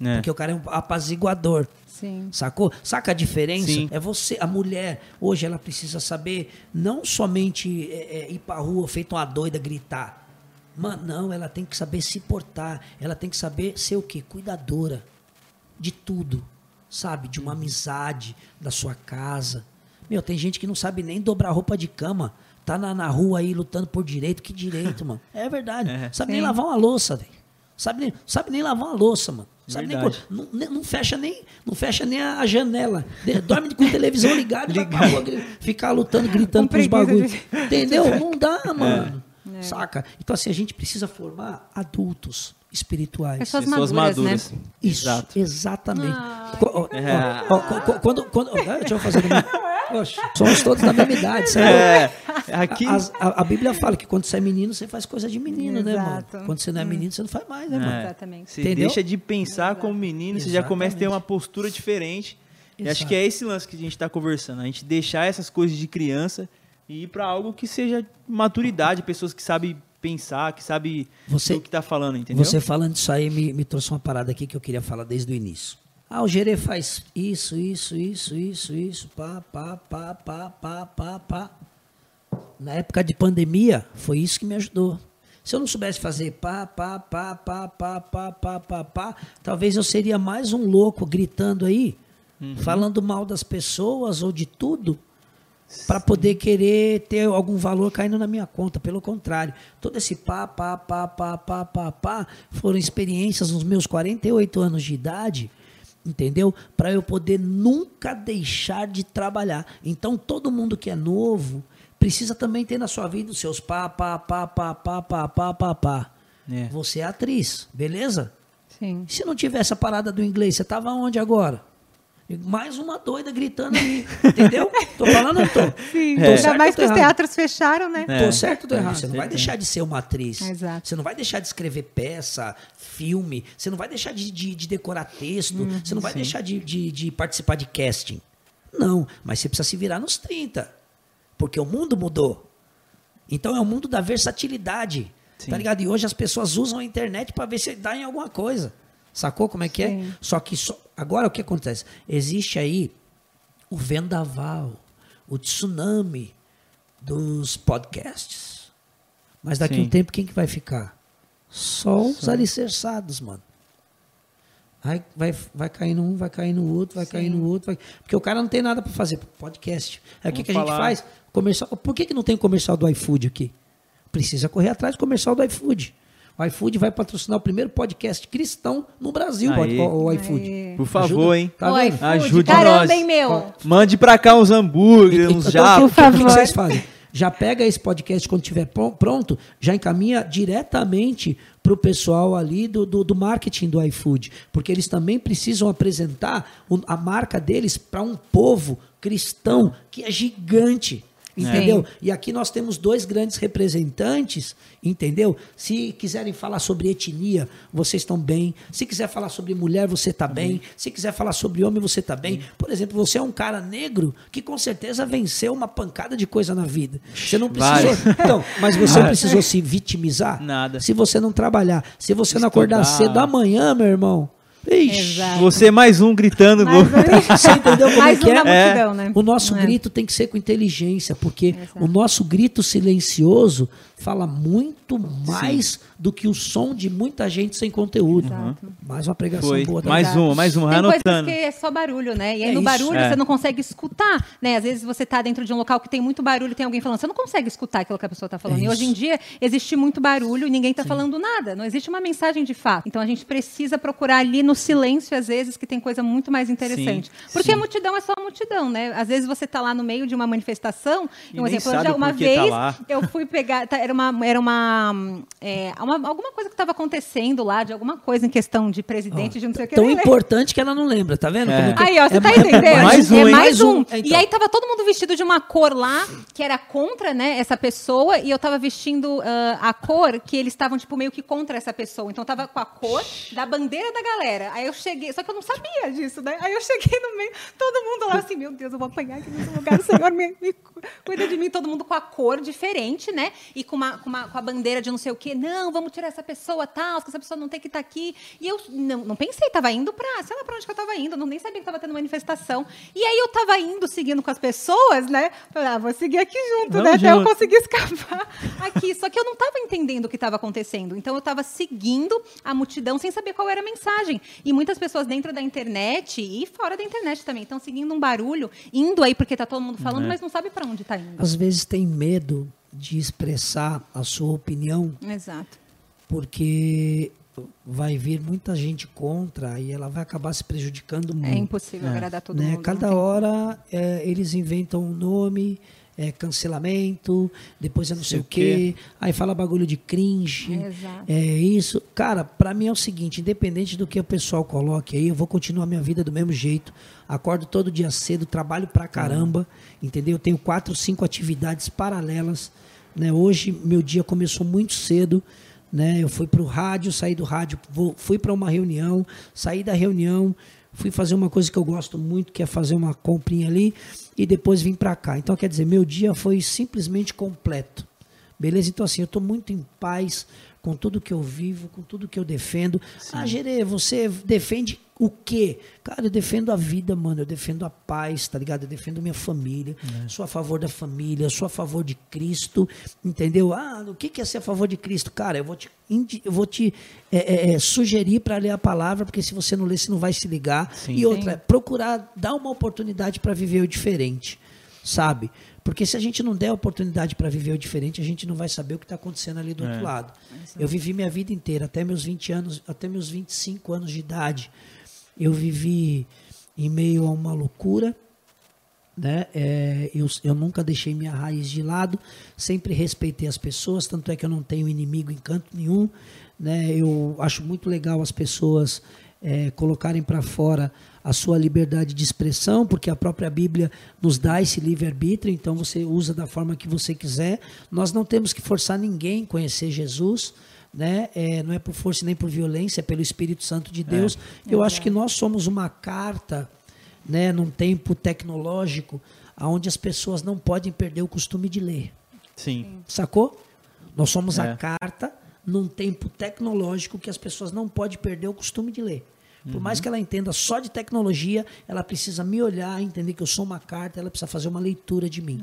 É. Porque o cara é um apaziguador. Sim. Sacou? Saca a diferença? Sim. É você, a mulher, hoje ela precisa saber não somente é, é, ir pra rua feito uma doida gritar. Mano, não, ela tem que saber se portar. Ela tem que saber ser o quê? Cuidadora de tudo. Sabe? De uma amizade, da sua casa. Meu, tem gente que não sabe nem dobrar roupa de cama. Tá na, na rua aí lutando por direito. Que direito, mano? [laughs] É verdade. É. Sabe Sim. nem lavar uma louça, velho. Sabe nem, sabe nem lavar uma louça, mano. Sabe nem, não, não fecha nem, não fecha nem a janela. De- Dorme com a televisão ligada e vai pra rua, gri- ficar lutando, gritando Com pros preguiça bagulhos. de- [laughs] Entendeu? Não dá, mano. É. Saca? Então, assim, a gente precisa formar adultos espirituais. Pessoas Pessoas maduras, maduras. né? Isso, Exato. exatamente. Ah. É. quando, quando, ó, deixa eu fazer. [laughs] Oxe, somos todos da mesma idade, sabe? É, aqui. As- a, a Bíblia fala que quando você é menino, você faz coisa de menino, né, mano? Exato. Quando você não é menino, você não faz mais, né, É. mano? Exatamente. Você Entendeu? deixa de pensar como menino, você já começa a ter Exatamente. uma postura diferente. E acho Exato. que é esse lance que a gente está conversando. A gente deixar essas coisas de criança e ir para algo que seja maturidade, pessoas que sabem pensar, que sabem Você- o que tá falando, entendeu? Você falando disso aí me, me trouxe uma parada aqui que eu queria falar desde o início. Ah, o Gerê faz isso, isso, isso, isso, isso, pá, pá, pá, pá, pá, pá, pá. Na época de pandemia, foi isso que me ajudou. Se eu não soubesse fazer pá, pá, pá, pá, pá, pá, pá, pá, pá, talvez eu seria mais um louco gritando aí, falando mal das pessoas ou de tudo, para poder querer ter algum valor caindo na minha conta. Pelo contrário, todo esse pá, pá, pá, pá, pá, pá, pá, foram experiências nos meus 48 anos de idade, entendeu? Para eu poder nunca deixar de trabalhar. Então, todo mundo que é novo precisa também ter na sua vida os seus pá, pá, pá, pá, pá, pá, pá, pá, pá. É. Você é atriz, beleza? Sim. E se não tivesse a parada do inglês, você tava onde agora? Mais uma doida gritando ali. Entendeu? Tô falando, não tô. [laughs] Sim, Tô ainda certo mais ou tô que os errado? teatros fecharam, né? É. Tô certo ou tô errado? com Você não vai certeza. deixar de ser uma atriz. Exato. Você não vai deixar de escrever peça, filme. Você não vai deixar de, de- de decorar texto. Uhum. você não vai deixar de, de- de participar de casting. Não, mas você precisa se virar nos 30. Porque o mundo mudou. Então é o mundo da versatilidade. Sim. Tá ligado? E hoje as pessoas usam a internet para ver se dá em alguma coisa. Sacou como é que é? Sim. Só que só- agora o que acontece? Existe aí o vendaval, o tsunami dos podcasts. Mas daqui a Sim. um tempo, quem que vai ficar? Só os alicerçados, mano. Vai, vai, vai cair um, vai cair no outro, vai cair no outro. vai- Porque o cara não tem nada para fazer. Podcast. Aí o que, que a gente faz? Comercial. Por que, que não tem comercial do iFood aqui? Precisa correr atrás do comercial do iFood. O iFood vai patrocinar o primeiro podcast cristão no Brasil, Aí. o, o iFood. Aí. Por favor, hein? Tá Oi, vendo? Food, Ajude Caramba, nós. hein, meu? Mande pra cá uns hambúrgueres, uns Então, jabos. o que- o que, favor. vocês fazem? Já pega esse podcast quando estiver pron- pronto, já encaminha diretamente para o pessoal ali do, do, do marketing do iFood. Porque eles também precisam apresentar o- a marca deles para um povo cristão que é gigante. Entendeu? E aqui nós temos dois grandes representantes, entendeu? Se quiserem falar sobre etnia, vocês estão bem. Se quiser falar sobre mulher, você está bem. Se quiser falar sobre homem, você está bem. Por exemplo, você é um cara negro que com certeza venceu uma pancada de coisa na vida. Você não precisou. Então, mas você precisou se vitimizar? Nada. Se você não trabalhar, se você não acordar Estudar. cedo amanhã, meu irmão. Ixi. Você é mais um gritando. Mais gol. um- [laughs] Você entendeu como Mais é que um é? multidão, né? O nosso É. grito tem que ser com inteligência, porque o nosso grito silencioso fala muito mais do que o som de muita gente sem conteúdo. Mais uma pregação Foi. boa. tá Mais uma, mais uma. Tem coisas Anotando. que é só barulho, né? E aí É no isso. barulho É. você não consegue escutar, né? Às vezes você tá dentro de um local que tem muito barulho e tem alguém falando, você não consegue escutar aquilo que a pessoa tá falando. É e hoje em dia existe muito barulho e ninguém tá falando nada. Não existe uma mensagem de fato. Então a gente precisa procurar ali no silêncio, às vezes, que tem coisa muito mais interessante. Sim, Porque sim. a multidão é só a multidão, né? Às vezes você tá lá no meio de uma manifestação, E um exemplo, sabe já uma tá vez lá. eu fui pegar, tá, era uma, era uma, é, uma- alguma coisa que estava acontecendo lá, de alguma coisa em questão de presidente, de não sei o que. Tão lembro. importante que ela não lembra, tá vendo? É. Como que- Aí, ó, você é tá ma- é entendendo? mais um, é hein? mais um. Então. E aí tava todo mundo vestido de uma cor lá, que era contra, né, essa pessoa, e eu tava vestindo ah, a cor que eles estavam, tipo, meio que contra essa pessoa. Então eu tava com a cor da bandeira da galera. Aí eu cheguei, só que eu não sabia disso, né? Aí eu cheguei no meio, todo mundo lá assim, meu Deus, eu vou apanhar aqui nesse lugar, Senhor, me, me cuida de mim. Todo mundo com a cor diferente, né? E com, uma, com, uma, com a bandeira de não sei o quê. Não, vamos tirar essa pessoa, tal, que essa pessoa não tem que estar aqui. E eu não, não pensei, tava indo pra, sei lá pra onde que eu tava indo, não nem sabia que tava tendo manifestação. E aí eu tava indo, seguindo com as pessoas, né? Falei, ah, vou seguir aqui junto, Vamos né? Até eu conseguir escapar aqui. Só que eu não tava entendendo o que estava acontecendo. Então eu tava seguindo a multidão sem saber qual era a mensagem. E muitas pessoas dentro da internet e fora da internet também estão seguindo um barulho, indo aí porque tá todo mundo falando, É. mas não sabe para onde tá indo. Às vezes tem medo de expressar a sua opinião Exato. porque vai vir muita gente contra e ela vai acabar se prejudicando muito. É impossível agradar todo né? mundo. Cada hora é, eles inventam um nome, é, cancelamento, depois é não sei o quê, aí fala bagulho de cringe. Exato. É isso. Cara, pra mim é o seguinte, independente do que o pessoal coloque aí, eu vou continuar minha vida do mesmo jeito. Acordo todo dia cedo, trabalho pra caramba, entendeu? Tenho quatro, cinco atividades paralelas. Né? Hoje meu dia começou muito cedo. Né? Eu fui pro rádio, saí do rádio, vou- fui para uma reunião, saí da reunião, fui fazer uma coisa que eu gosto muito, que é fazer uma comprinha ali, e depois vim para cá. Então, quer dizer, meu dia foi simplesmente completo. Beleza? Então, assim, eu estou muito em paz com tudo que eu vivo, com tudo que eu defendo. Ah, Gerê, você defende o quê? Cara, eu defendo a vida, mano. Eu defendo a paz, tá ligado? Eu defendo minha família. Sou a favor da família, sou a favor de Cristo, entendeu? Ah, o que é ser a favor de Cristo? Cara, eu vou te, eu vou te é, é, é, sugerir para ler a palavra, porque se você não ler, você não vai se ligar. Sim. E outra, Sim. é procurar dar uma oportunidade para viver o diferente, sabe? Porque se a gente não der oportunidade para viver o diferente, a gente não vai saber o que está acontecendo ali do outro lado. Eu vivi minha vida inteira, até meus 20 anos, até meus 25 anos de idade, eu vivi em meio a uma loucura, né? É, eu, eu nunca deixei minha raiz de lado, sempre respeitei as pessoas, tanto é que eu não tenho inimigo em canto nenhum, né? Eu acho muito legal as pessoas é, colocarem para fora a sua liberdade de expressão, porque a própria Bíblia nos dá esse livre-arbítrio, então você usa da forma que você quiser. Nós não temos que forçar ninguém a conhecer Jesus. Né? É, não é por força nem por violência, é pelo Espírito Santo de Deus. Eu acho que nós somos uma carta né, num tempo tecnológico onde as pessoas não podem perder o costume de ler. Sim. Sacou? Nós somos É. a carta num tempo tecnológico que as pessoas não podem perder o costume de ler. Por mais que ela entenda só de tecnologia, ela precisa me olhar, entender que eu sou uma carta, ela precisa fazer uma leitura de mim.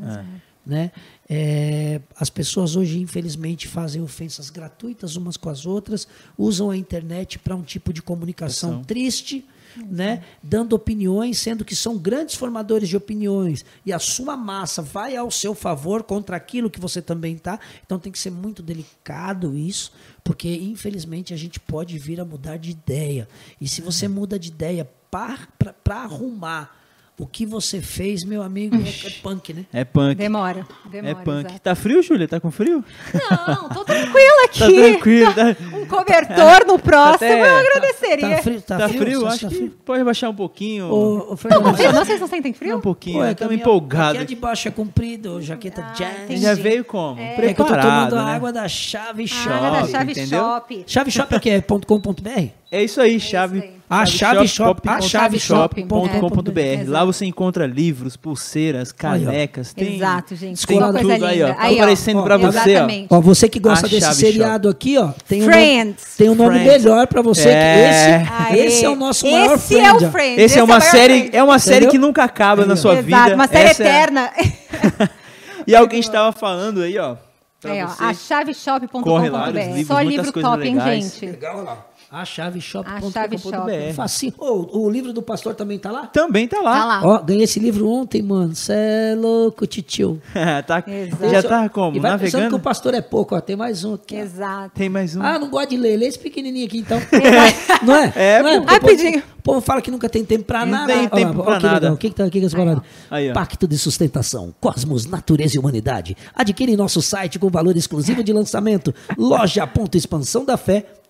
Né? É, as pessoas hoje, infelizmente, fazem ofensas gratuitas umas com as outras, usam a internet para um tipo de comunicação Comunicação. triste, né? dando opiniões, sendo que são grandes formadores de opiniões, e a sua massa vai ao seu favor contra aquilo que você também está. Então tem que ser muito delicado isso, porque infelizmente a gente pode vir a mudar de ideia. E se você muda de ideia para arrumar o que você fez, meu amigo, é, é punk, né? É punk. Demora. Demora. é punk. exato. Tá frio, Júlia? Tá com frio? Não, tô tranquila [laughs] aqui. Tá tranquilo. [laughs] Tá, Um cobertor no próximo, Até- eu agradeceria. Tá frio? Tá, tá frio? frio? Acho tá que frio? pode baixar um pouquinho. Ô, ô, Fernando, Não, frio, não, vocês não sentem frio? um pouquinho. Pô, é que a Estamos empolgados. Aqui é de baixo é comprido, jaqueta Ah, jazz. entendi. Já veio como? É que eu tô Preparado, tomando né? água da Chave Shop. Ah, da Chave entendeu? Shop. Chave Shop é o quê? É ponto .com.br? É isso aí, chave. aí. A chave shop, a chave chaveshop.com.br. Lá você encontra livros, pulseiras, canecas, tem Exato, gente. tem tudo aí, ó. Tá Aí, aparecendo Ó, pra você, ó. Exatamente. Ó, você que gosta A desse seriado aqui, ó, tem um Friends. nome, tem um nome Friends. melhor pra você. É. Que esse, Aê. esse é o nosso maior Esse friend. é o Friends. Esse é uma maior série, é uma série Entendeu? que nunca acaba na sua Exato, vida. uma série Essa é- eterna. [laughs] E alguém estava falando aí, ó. Aí, ó, a chaveshop.com.br. Só livro top, hein, gente? Legal, lá. A chave A Chave Shop. BR. Facinho. Ô, o livro do pastor também tá lá? Também tá lá. Tá lá. Ó, ganhei esse livro ontem, mano. Cê é louco, titio. [laughs] tá, Exato. já tá como? E vai pensando que Navegando? o pastor é pouco, ó. Tem mais um aqui. ó. Exato. Tem mais um. Ah, não gosta de ler. Lê esse pequenininho aqui, então. [laughs] não é? É, não é? pô. Porque o Rapidinho. povo- O povo fala que nunca tem tempo pra Não nada. tem Olha lá, tempo ó, pra nada. legal. O que que tá aqui com essa parada? Aí, ó. Pacto de Sustentação, Cosmos, Natureza e Humanidade. Adquire em nosso site com valor exclusivo de lançamento.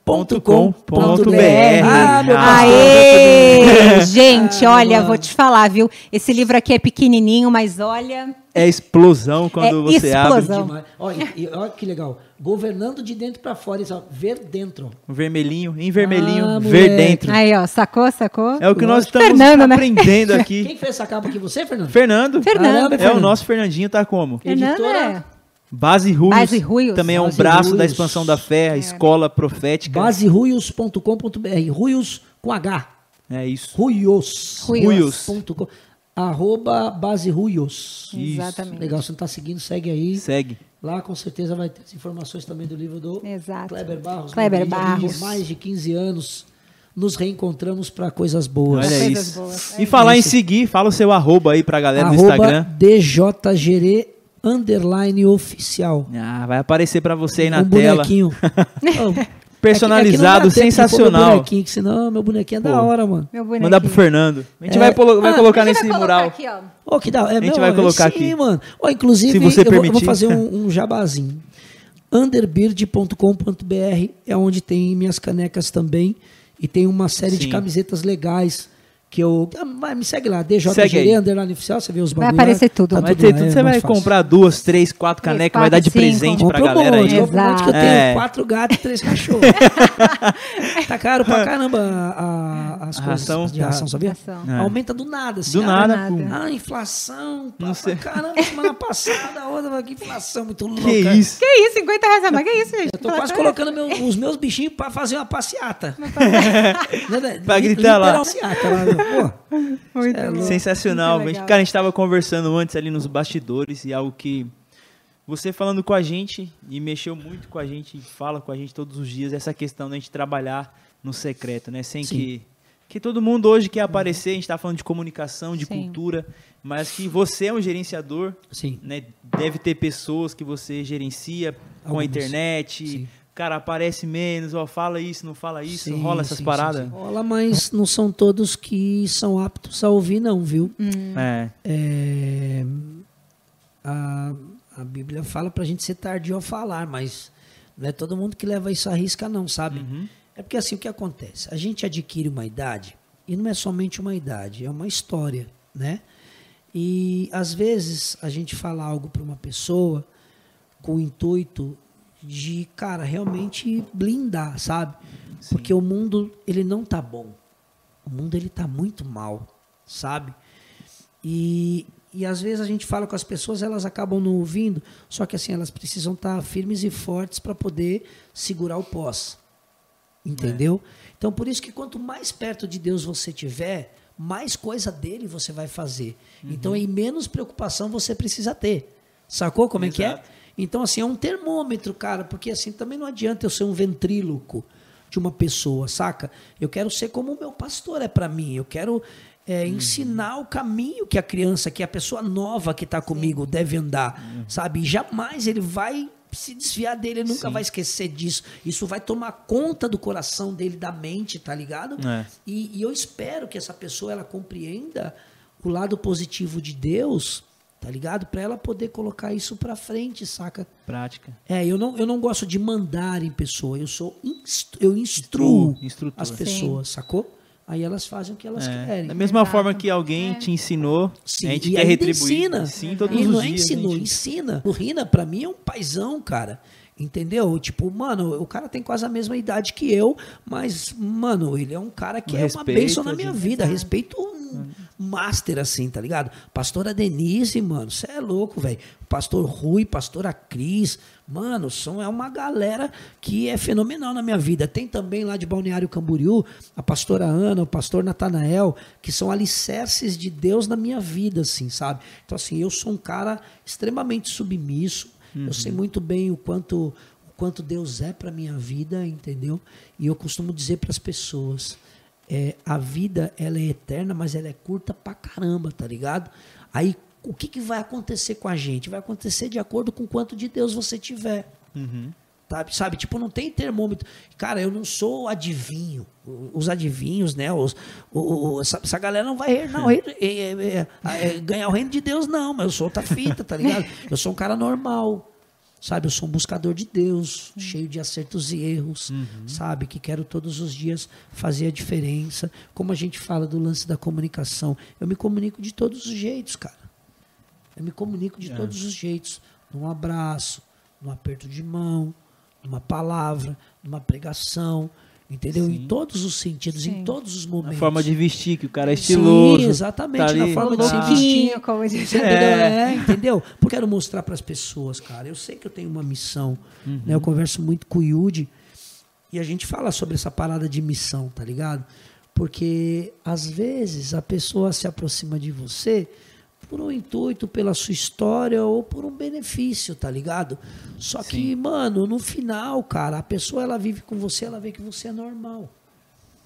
loja.expansãodafé.com.br Ah, meu. Aê! [laughs] Gente, olha, vou te falar, viu? Esse livro aqui é pequenininho, mas olha... É explosão quando É você explosão. abre. Olha, olha que legal. Governando de dentro pra fora. Isso, ó, ver dentro. O vermelhinho, em vermelhinho, Ah, ver dentro. Aí, ó, sacou, sacou? É o que nós estamos Fernando, né? aprendendo [laughs] Quem aqui. fez essa capa aqui? Você, Fernando? Fernando. Fernando. É o Fernando. nosso Fernandinho tá como? Fernando Editora- é... Base Ruios. Base Ruios. Também é um Base braço da Ruios. expansão da fé, a escola profética. Baseruios.com.br. Ruios com H. É isso. Ruios. Ruios. Com. Arroba Base Ruios. Isso. Exatamente. Legal, você não tá seguindo, segue aí. Segue. Lá com certeza vai ter as informações também do livro do Exato. Kleber Barros. Kleber meu amigo, Barros. Por mais de 15 anos, nos reencontramos para coisas boas. Olha coisas isso. boas. E É falar isso. em seguir, fala o seu arroba aí pra galera no Arroba Instagram. DJGere underline oficial. Ah, vai aparecer pra você aí na um tela. bonequinho. [laughs] Oh, Personalizado, [laughs] é que- é que não de sensacional. Meu bonequinho, que senão meu bonequinho é da hora, mano. Mandar pro Fernando. A gente É. vai, polo- vai Ah, colocar A gente nesse vai colocar mural. aqui, ó. Oh, que da é, A gente meu, vai é, colocar sim, aqui. mano. Ó, inclusive, Se você eu, vou, eu vou permitir. fazer um, um [laughs] jabazinho. Underbeard.com.br é onde tem minhas canecas também. E tem uma série de Sim. camisetas legais que eu. Ah, vai, me segue lá, DJ aí. Underline Oficial, você vê os Vai bagulho lá. aparecer tudo. Tá Vai tudo ter lá, tudo. é Você vai fácil. comprar duas, três, quatro canecas, vai dar de cinco. presente pra um galera monte, aí. um monte que eu tenho É. quatro gatos e três [laughs] cachorros. [laughs] tá caro pra caramba a, a- as A coisas ração? de ração, sabia? Ração. É. Aumenta do nada. Assim, Do ah, nada. Ah, inflação. Pá, Não sei. Caramba, semana passada, a outra, que inflação muito louca. Que isso? Que isso, 50 reais a mais? Que isso, gente? Eu tô quase colocando meu- os meus bichinhos pra fazer uma passeata. Né, velho? [laughs] Pra gritar lá. passeata lá. Pô, Muito É. Sensacional. Muito. Cara, a gente estava conversando antes ali nos bastidores e algo que você falando com a gente e mexeu muito com a gente, fala com a gente todos os dias, essa questão da gente trabalhar no secreto, né? Sem Sim. que. Que todo mundo hoje quer aparecer, a gente está falando de comunicação, de Sim. cultura, mas que você é um gerenciador, Sim. né? Deve ter pessoas que você gerencia com a internet. Sim. Cara, aparece menos, ó, fala isso, não fala isso, Sim, rola essas sim, paradas. sim, sim. Rola, mas não são todos que são aptos a ouvir, não, viu? É. É, a, a Bíblia fala pra gente ser tardio ao falar, mas não é todo mundo que leva isso à risca, não, sabe? Uhum. É porque assim, o que acontece? A gente adquire uma idade E não é somente uma idade, é uma história, né? E às vezes a gente fala algo para uma pessoa com o intuito de, cara, realmente blindar, sabe? Porque o mundo, ele não tá bom. O mundo, ele tá muito mal, sabe? E, e às vezes a gente fala com as pessoas, elas acabam não ouvindo, só que assim, elas precisam estar firmes e fortes para poder segurar o pós. Entendeu? Então, por isso que quanto mais perto de Deus você tiver, mais coisa dele você vai fazer. Então, e menos preocupação você precisa ter. Sacou como é que é? Então, assim, é um termômetro, cara, porque assim, também não adianta eu ser um ventríloco de uma pessoa, saca? Eu quero ser como o meu pastor é para mim. Eu quero é, ensinar o caminho que a criança, que a pessoa nova que está comigo deve andar, sabe? E jamais ele vai se desviar dele, ele nunca Sim. vai esquecer disso. Isso vai tomar conta do coração dele, da mente, tá ligado? É. E, e eu espero que essa pessoa ela compreenda o lado positivo de Deus, tá ligado? Para ela poder colocar isso para frente, saca? Prática. É, eu não, eu não gosto de mandar em pessoa, eu sou instru, eu instruo Instru- as pessoas, sacou? Aí elas fazem o que elas É, querem. Da mesma Exato. forma que alguém te ensinou, Sim, a gente e quer retribuir. ensina. Sim, todos e os não é dias. a ensinou, gente- ensina. O Rina, pra mim, é um paizão, cara. Entendeu? Tipo, mano, o cara tem quase a mesma idade que eu, mas, mano, ele é um cara que é uma bênção na minha vida. Respeito um master, assim, tá ligado? Pastora Denise, mano, você é louco, velho. Pastor Rui, pastora Cris, mano, são, é uma galera que é fenomenal na minha vida. Tem também lá de Balneário Camboriú, a pastora Ana, o pastor Natanael, que são alicerces de Deus na minha vida, assim, sabe? Então, assim, eu sou um cara extremamente submisso. Eu sei muito bem o quanto o quanto Deus é para minha vida, entendeu? E eu costumo dizer para as pessoas, é, a vida ela é eterna, mas ela é curta pra caramba, tá ligado? Aí o que, que vai acontecer com a gente? Vai acontecer de acordo com quanto de Deus você tiver. Sabe, sabe? Tipo, não tem termômetro. Cara, eu não sou adivinho. Os adivinhos, né? Os, o- o- essa, essa galera não vai não, [laughs] é, é, é, é, ganhar o reino de Deus, não. Mas eu sou outra fita, tá ligado? [laughs] Eu sou um cara normal. Sabe, eu sou um buscador de Deus, cheio de acertos e erros, sabe? Que quero todos os dias fazer a diferença. Como a gente fala do lance da comunicação, eu me comunico de todos os jeitos, cara. Eu me comunico de todos os jeitos. Num abraço, num aperto de mão, numa palavra, numa pregação, entendeu? Em todos os sentidos, em Sim. todos os Na momentos. forma de vestir, que o cara é estiloso. Sim, exatamente, tá na forma de se vestir. Como diz. Entendeu? É, entendeu? Porque eu quero mostrar para as pessoas, cara. Eu sei que eu tenho uma missão. Uhum. Né? Eu converso muito com o Yudi e a gente fala sobre essa parada de missão, tá ligado? Porque às vezes a pessoa se aproxima de você por um intuito, pela sua história ou por um benefício, tá ligado? Só que, mano, no final, cara, a pessoa ela vive com você, ela vê que você é normal.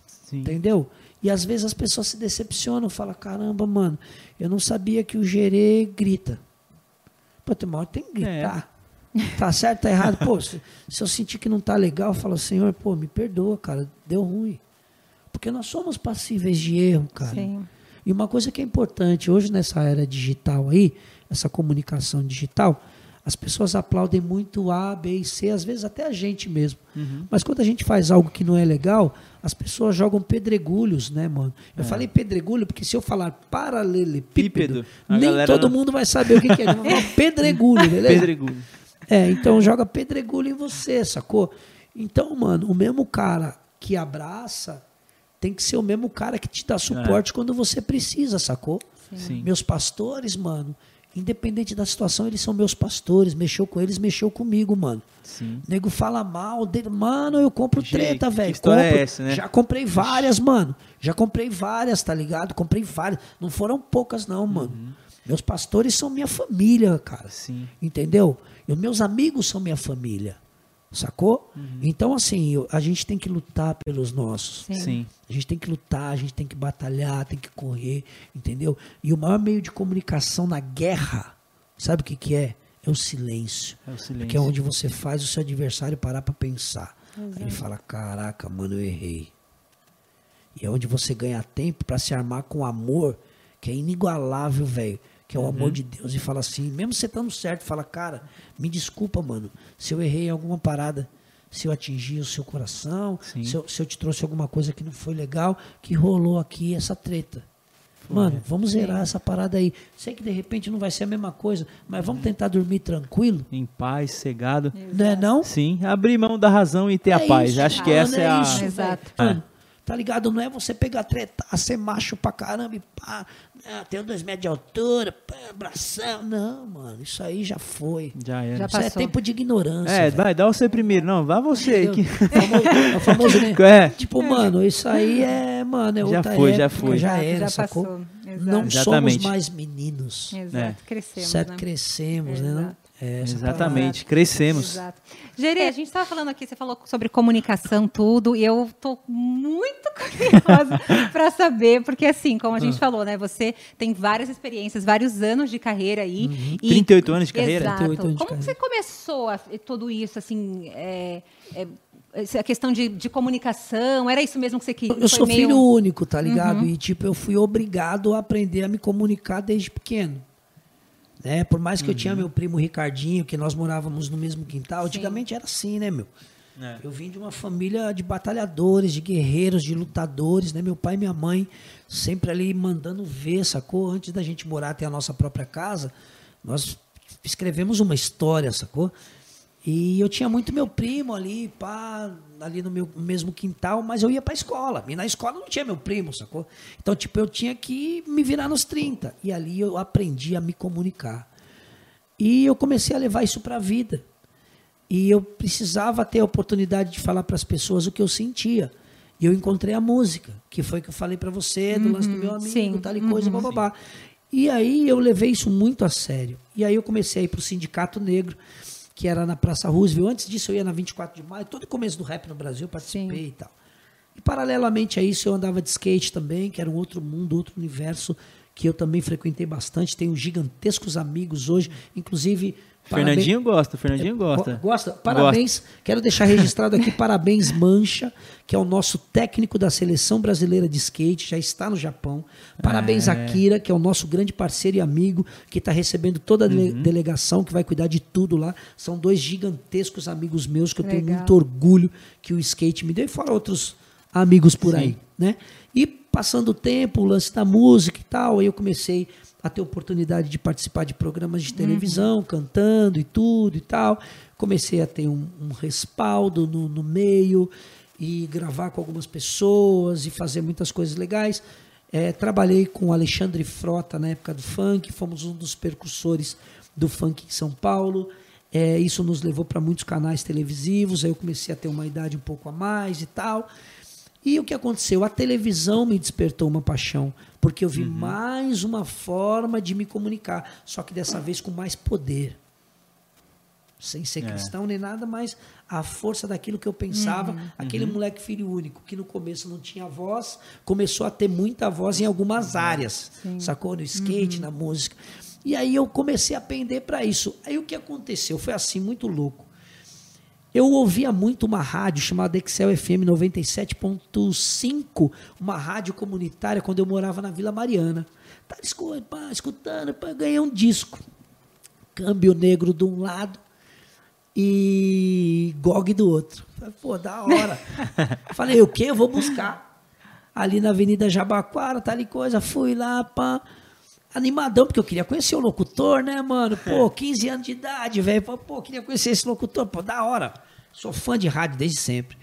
Sim. Entendeu? E às vezes as pessoas se decepcionam, falam, caramba, mano, eu não sabia que o gerê grita. Pô, tem uma hora que tem que gritar. Tá certo, tá errado. Pô, se, se eu sentir que não tá legal, eu falo, Senhor, pô, me perdoa, cara, deu ruim. Porque nós somos passíveis de erro, cara. Sim. E uma coisa que é importante, hoje nessa era digital aí, essa comunicação digital, as pessoas aplaudem muito A, B e C, às vezes até a gente mesmo. Mas quando a gente faz algo que não é legal, as pessoas jogam pedregulhos, né, mano? Eu falei pedregulho porque se eu falar paralelepípedo, Pípedo, nem todo não- mundo vai saber o que, que é. Não, [laughs] pedregulho, beleza? Pedregulho. É, então joga pedregulho em você, sacou? Então, mano, o mesmo cara que abraça tem que ser o mesmo cara que te dá suporte quando você precisa, sacou? Sim. Meus pastores, mano, independente da situação, eles são meus pastores. Mexeu com eles, mexeu comigo, mano. Sim. Nego fala mal dele, mano, eu compro Gente, treta, velho. é essa, né? Já comprei várias, mano. Já comprei várias, tá ligado? Comprei várias. Não foram poucas, não, mano. Meus pastores são minha família, cara. Uhum. Sim. Entendeu? E os meus amigos são minha família. Sacou? Uhum. Então, assim, eu- a gente tem que lutar pelos nossos. Sim. Sim. A gente tem que lutar, a gente tem que batalhar, tem que correr, entendeu? E o maior meio de comunicação na guerra, sabe o que, que é? É o silêncio. É o silêncio. Porque é onde você faz o seu adversário parar pra pensar. Aí Ele fala: Caraca, mano, eu errei. E é onde você ganha tempo pra se armar com amor, que é inigualável, velho. Que é o amor de Deus. E fala assim: mesmo você estando certo, fala: Cara, me desculpa, mano, se eu errei em alguma parada. se eu atingi o seu coração, Sim. se eu, se eu te trouxe alguma coisa que não foi legal, que rolou aqui essa treta. Mano, vamos zerar essa parada aí. Sei que de repente não vai ser a mesma coisa, mas vamos tentar dormir tranquilo. Em paz, cegado. Não é não? Sim, abrir mão da razão e ter a É paz. isso, Acho que essa é, a. isso, Exato. velho. Tá ligado? Não é você pegar treta, ser macho pra caramba e pá, ah, tenho dois metros de altura, pá, abração. Não, mano, isso aí já foi. Já era. Já Isso é passou. tempo de ignorância. É, velho. vai, dá você primeiro. Não, vá você. Que... É o famoso, é [laughs] né? É. Tipo, mano, isso aí é, mano, é Já outra foi, já época, foi. Já Exato, era, já sacou? passou. Exato. Não Exatamente. somos mais meninos. Exato, É. crescemos, certo? né? Crescemos, né? É, Exatamente, crescemos. Exato. Gerê, a gente estava falando aqui, você falou sobre comunicação, tudo, e eu tô muito [laughs] curiosa para saber, porque assim, como a Ah. gente falou, né? Você tem várias experiências, vários anos de carreira aí. Uhum. e- 38 anos de carreira? Exato. 38 anos de como que você começou a- tudo isso, assim, é, é, essa questão de, de comunicação, era isso mesmo que você queria? Eu sou filho único, tá ligado? E, tipo, eu fui obrigado a aprender a me comunicar desde pequeno. Né? Por mais que eu tinha meu primo Ricardinho, que nós morávamos no mesmo quintal, antigamente era assim, né, meu? É. Eu vim de uma família de batalhadores, de guerreiros, de lutadores, né? Meu pai e minha mãe sempre ali mandando ver, sacou? Antes da gente morar até a nossa própria casa, nós escrevemos uma história, sacou? E eu tinha muito meu primo ali, pá, ali no meu mesmo quintal, mas eu ia pra escola. E na escola não tinha meu primo, sacou? Então, tipo, eu tinha que me virar nos 30. E ali eu aprendi a me comunicar. E eu comecei a levar isso pra vida. E eu precisava ter a oportunidade de falar para as pessoas o que eu sentia. E eu encontrei a música, que foi que eu falei para você, do lance do meu amigo, sim, tal e coisa, bababá. E aí eu levei isso muito a sério. E aí eu comecei a ir para o Sindicato Negro, que era na Praça Roosevelt. Antes disso eu ia na 24 de maio, todo começo do rap no Brasil participei Sim. e tal. E paralelamente a isso eu andava de skate também, que era um outro mundo, outro universo que eu também frequentei bastante. Tenho gigantescos amigos hoje, inclusive parabéns- Fernandinho gosta, Fernandinho gosta. Go- Gosta? Parabéns. Quero deixar registrado aqui, parabéns Mancha, que é o nosso técnico da seleção brasileira de skate, já está no Japão. Parabéns É. Akira, que é o nosso grande parceiro e amigo, que está recebendo toda a Uhum. delegação, que vai cuidar de tudo lá. São dois gigantescos amigos meus que eu tenho Legal. muito orgulho que o skate me deu, e fora outros amigos por Sim. aí, né? E passando o tempo, o lance da música e tal, aí eu comecei a ter oportunidade de participar de programas de televisão, cantando e tudo e tal. Comecei a ter um, um respaldo no, no meio e gravar com algumas pessoas e fazer muitas coisas legais. É, trabalhei com o Alexandre Frota na época do funk, fomos um dos percursores do funk em São Paulo. É, isso nos levou para muitos canais televisivos, aí eu comecei a ter uma idade um pouco a mais e tal. E o que aconteceu? A televisão me despertou uma paixão, porque eu vi mais uma forma de me comunicar, só que dessa vez com mais poder. Sem ser É. cristão nem nada, mas a força daquilo que eu pensava. Aquele moleque filho único, que no começo não tinha voz, começou a ter muita voz em algumas áreas. Sacou? No skate, na música. E aí eu comecei a pender para isso. Aí o que aconteceu? Foi assim, muito louco. Eu ouvia muito uma rádio chamada Excel FM 97.5, uma rádio comunitária quando eu morava na Vila Mariana. Tava escu- pá, escutando, pá, ganhei um disco. Câmbio negro de um lado e GOG do outro. Falei, Pô, da hora. [laughs] Falei, o quê? Eu vou buscar. Ali na Avenida Jabaquara, tal e coisa. Fui lá, pá. Animadão, porque eu queria conhecer o locutor, né, mano? Pô, 15 anos de idade, velho. Pô, queria conhecer esse locutor. Pô, da hora. Sou fã de rádio desde sempre.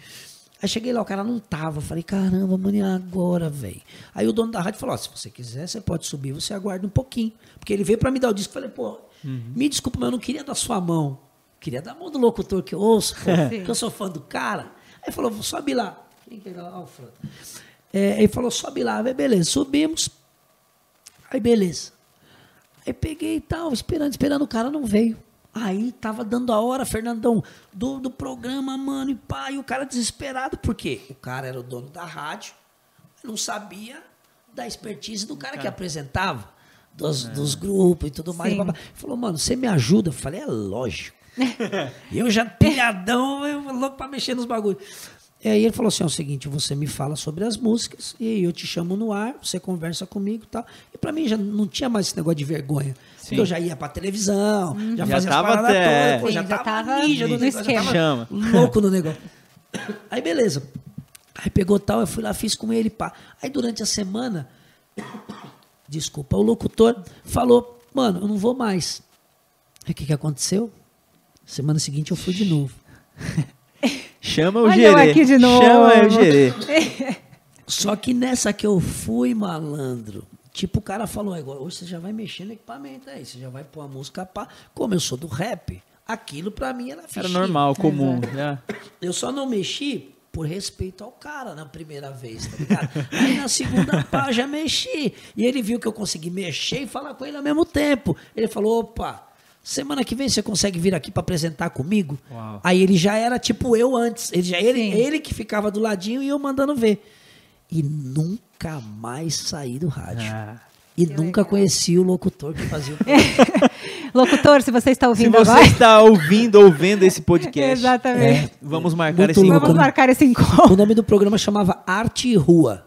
Aí cheguei lá, o cara não tava. Falei, caramba, mano, e agora, velho? Aí o dono da rádio falou: ó, se você quiser, você pode subir, você aguarda um pouquinho. Porque ele veio pra me dar o disco. Falei, pô, me desculpa, mas eu não queria dar sua mão. Queria dar a mão do locutor que eu ouço, pô, Sim. que eu sou fã do cara. Aí falou, sobe lá. Quem que é lá? Ah, o Frota. É, ele falou, sobe lá. Aí, beleza, subimos. Aí, beleza. Aí peguei e tal, esperando, esperando, o cara não veio. Aí tava dando a hora, Fernandão, do, do programa, mano, e pá, e o cara desesperado, por quê? O cara era o dono da rádio, não sabia da expertise do cara que apresentava, dos, dos grupos e tudo mais. Sim. babá. Falou, mano, você me ajuda? Eu falei, é lógico. [laughs] eu já pilhadão, eu louco pra mexer nos bagulhos. E aí ele falou assim: é o seguinte, você me fala sobre as músicas e eu te chamo no ar, você conversa comigo e tal. E pra mim já não tinha mais esse negócio de vergonha. Porque eu já ia pra televisão, já, Já fazia tava as paradas até- todas, Sim, já, já tava, ninja no negócio, já esquema. tava louco no negócio. Aí beleza. Aí pegou tal, eu fui lá, fiz com ele, pá. Aí durante a semana, [coughs] desculpa, o locutor falou, mano, eu não vou mais. Aí o que, que aconteceu? Semana seguinte eu fui de novo. [laughs] Chama o Olha gerê. aqui de novo. Chama o gerê. [laughs] Só que nessa que eu fui, malandro, tipo, o cara falou, agora hoje você já vai mexer no equipamento aí, você já vai pôr a música pá. Como eu sou do rap, aquilo pra mim era Era fichinha. normal, comum. já. Eu só não mexi por respeito ao cara na primeira vez, tá ligado? Aí na segunda pá já mexi. E ele viu que eu consegui mexer e falar com ele ao mesmo tempo. Ele falou, opa, semana que vem você consegue vir aqui pra apresentar comigo? Uau. Aí ele já era tipo eu antes. Ele já ele, Sim. ele que ficava do ladinho e eu mandando ver. E nunca mais saí do rádio. Ah. E nunca conheci o locutor que fazia o [laughs] programa. Locutor, se você está Se ouvindo você agora. está ouvindo ou vendo esse podcast, Exatamente. É. vamos marcar Muito esse louco, Vamos encontro. né? marcar esse O encontro. nome do programa chamava Arte e Rua.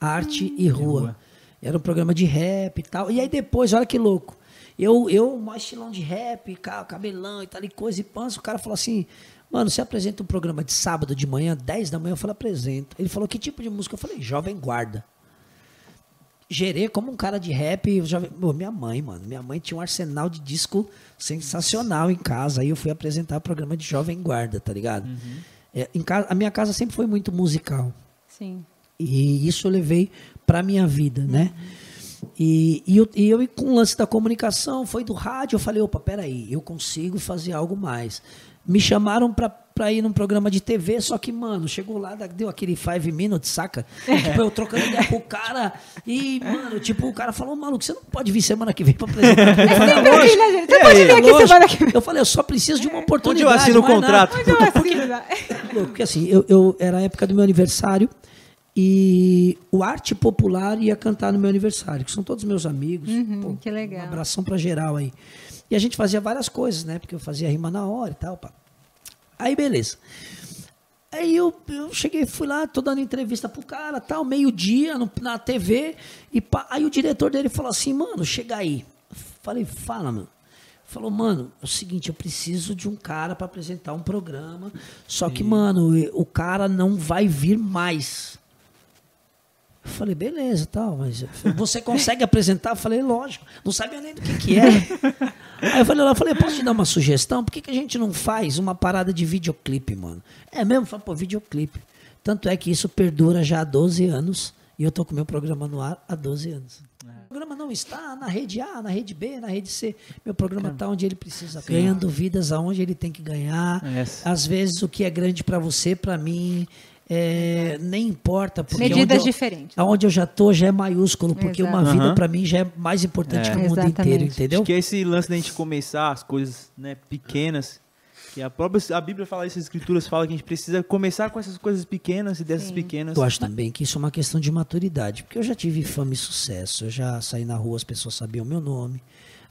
Arte e Rua. Rua. Era um programa de rap e tal. E aí depois, olha que louco. Eu, eu mais estilão de rap, ca- cabelão e tal, e coisa e pança. O cara falou assim: Mano, você apresenta um programa de sábado de manhã, 10 da manhã? Eu falei: Apresento. Ele falou: Que tipo de música? Eu falei: Jovem Guarda. Gerei como um cara de rap. Jovem... Pô, minha mãe, mano. Minha mãe tinha um arsenal de disco sensacional em casa. Aí eu fui apresentar o programa de Jovem Guarda, tá ligado? É, em casa, a minha casa sempre foi muito musical. Sim. E isso eu levei para minha vida, né? E, e, eu, e eu, com o lance da comunicação, foi do rádio, eu falei, opa, peraí, eu consigo fazer algo mais. Me chamaram pra, pra ir num programa de TV, só que, mano, chegou lá, deu aquele five minutes, saca? tipo, eu trocando ideia com o cara, e, mano, tipo, o cara falou, maluco, você não pode vir semana que vem pra apresentar. Assim, né, gente? Você E pode vir aqui lógico. semana que vem. Eu falei, eu só preciso de uma Onde oportunidade. eu assino o nada. contrato? Onde eu assino, né? Porque assim, eu, eu- era a época do meu aniversário e o Arte Popular ia cantar no meu aniversário, que são todos meus amigos. Uhum, que legal. Um abração pra geral aí. E a gente fazia várias coisas, né? Porque eu fazia rima na hora e tal. Pá. Aí, beleza. Aí eu, eu cheguei, fui lá, tô dando entrevista pro cara, tal, meio-dia no- na TV. E pá, aí o diretor dele falou assim, mano, chega aí. Falei, fala, mano. Falou, mano, é o seguinte, eu preciso de um cara pra apresentar um programa. Só que, mano, o cara não vai vir mais. Eu falei, beleza, tal, mas [laughs] você consegue apresentar? Eu falei, lógico, não sabia nem do que que era. [laughs] Aí eu falei, lá, eu falei, posso te dar uma sugestão? Por que, que a gente não faz uma parada de videoclipe, mano? É mesmo? Falei, pô, videoclipe. Tanto é que isso perdura já há 12 anos e eu tô com meu programa no ar há 12 anos. O programa não está na rede A, na rede B, na rede C. Meu programa está onde ele precisa, ganhando vidas aonde ele tem que ganhar. Essa. Às vezes o que é grande para você, para mim, é, nem importa. Porque Medidas onde eu- diferentes. Aonde eu já tô já é maiúsculo, porque Exato. uma vida Aham. para mim já é mais importante É. que o mundo Exatamente. inteiro, entendeu? Acho que é esse lance da gente começar as coisas né, pequenas. Que a própria a Bíblia fala isso, as escrituras falam que a gente precisa começar com essas coisas pequenas e dessas pequenas. Eu acho também que isso é uma questão de maturidade, porque eu já tive fama e sucesso, eu já saí na rua, as pessoas sabiam meu nome,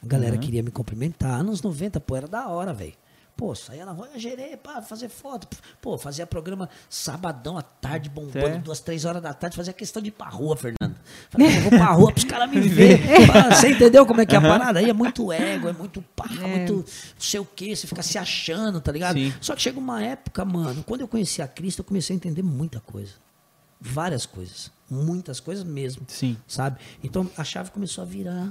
a galera Uhum. queria me cumprimentar. Anos 90, pô, era da hora, velho. Pô, saía na rua, gerei, pá, fazer foto. Pô, fazia programa sabadão à tarde, bombando, É. duas, três horas da tarde, fazia questão de ir pra rua, Fernando. Falei, eu vou pra [laughs] rua pros caras me verem. Você entendeu como é que é a parada? Aí é muito ego, é muito pá, muito não sei o quê, você fica se achando, tá ligado? Sim. Só que chega uma época, mano, quando eu conheci a Cristo, eu comecei a entender muita coisa. Várias coisas. Muitas coisas mesmo. Sim. Sabe? Então a chave começou a virar.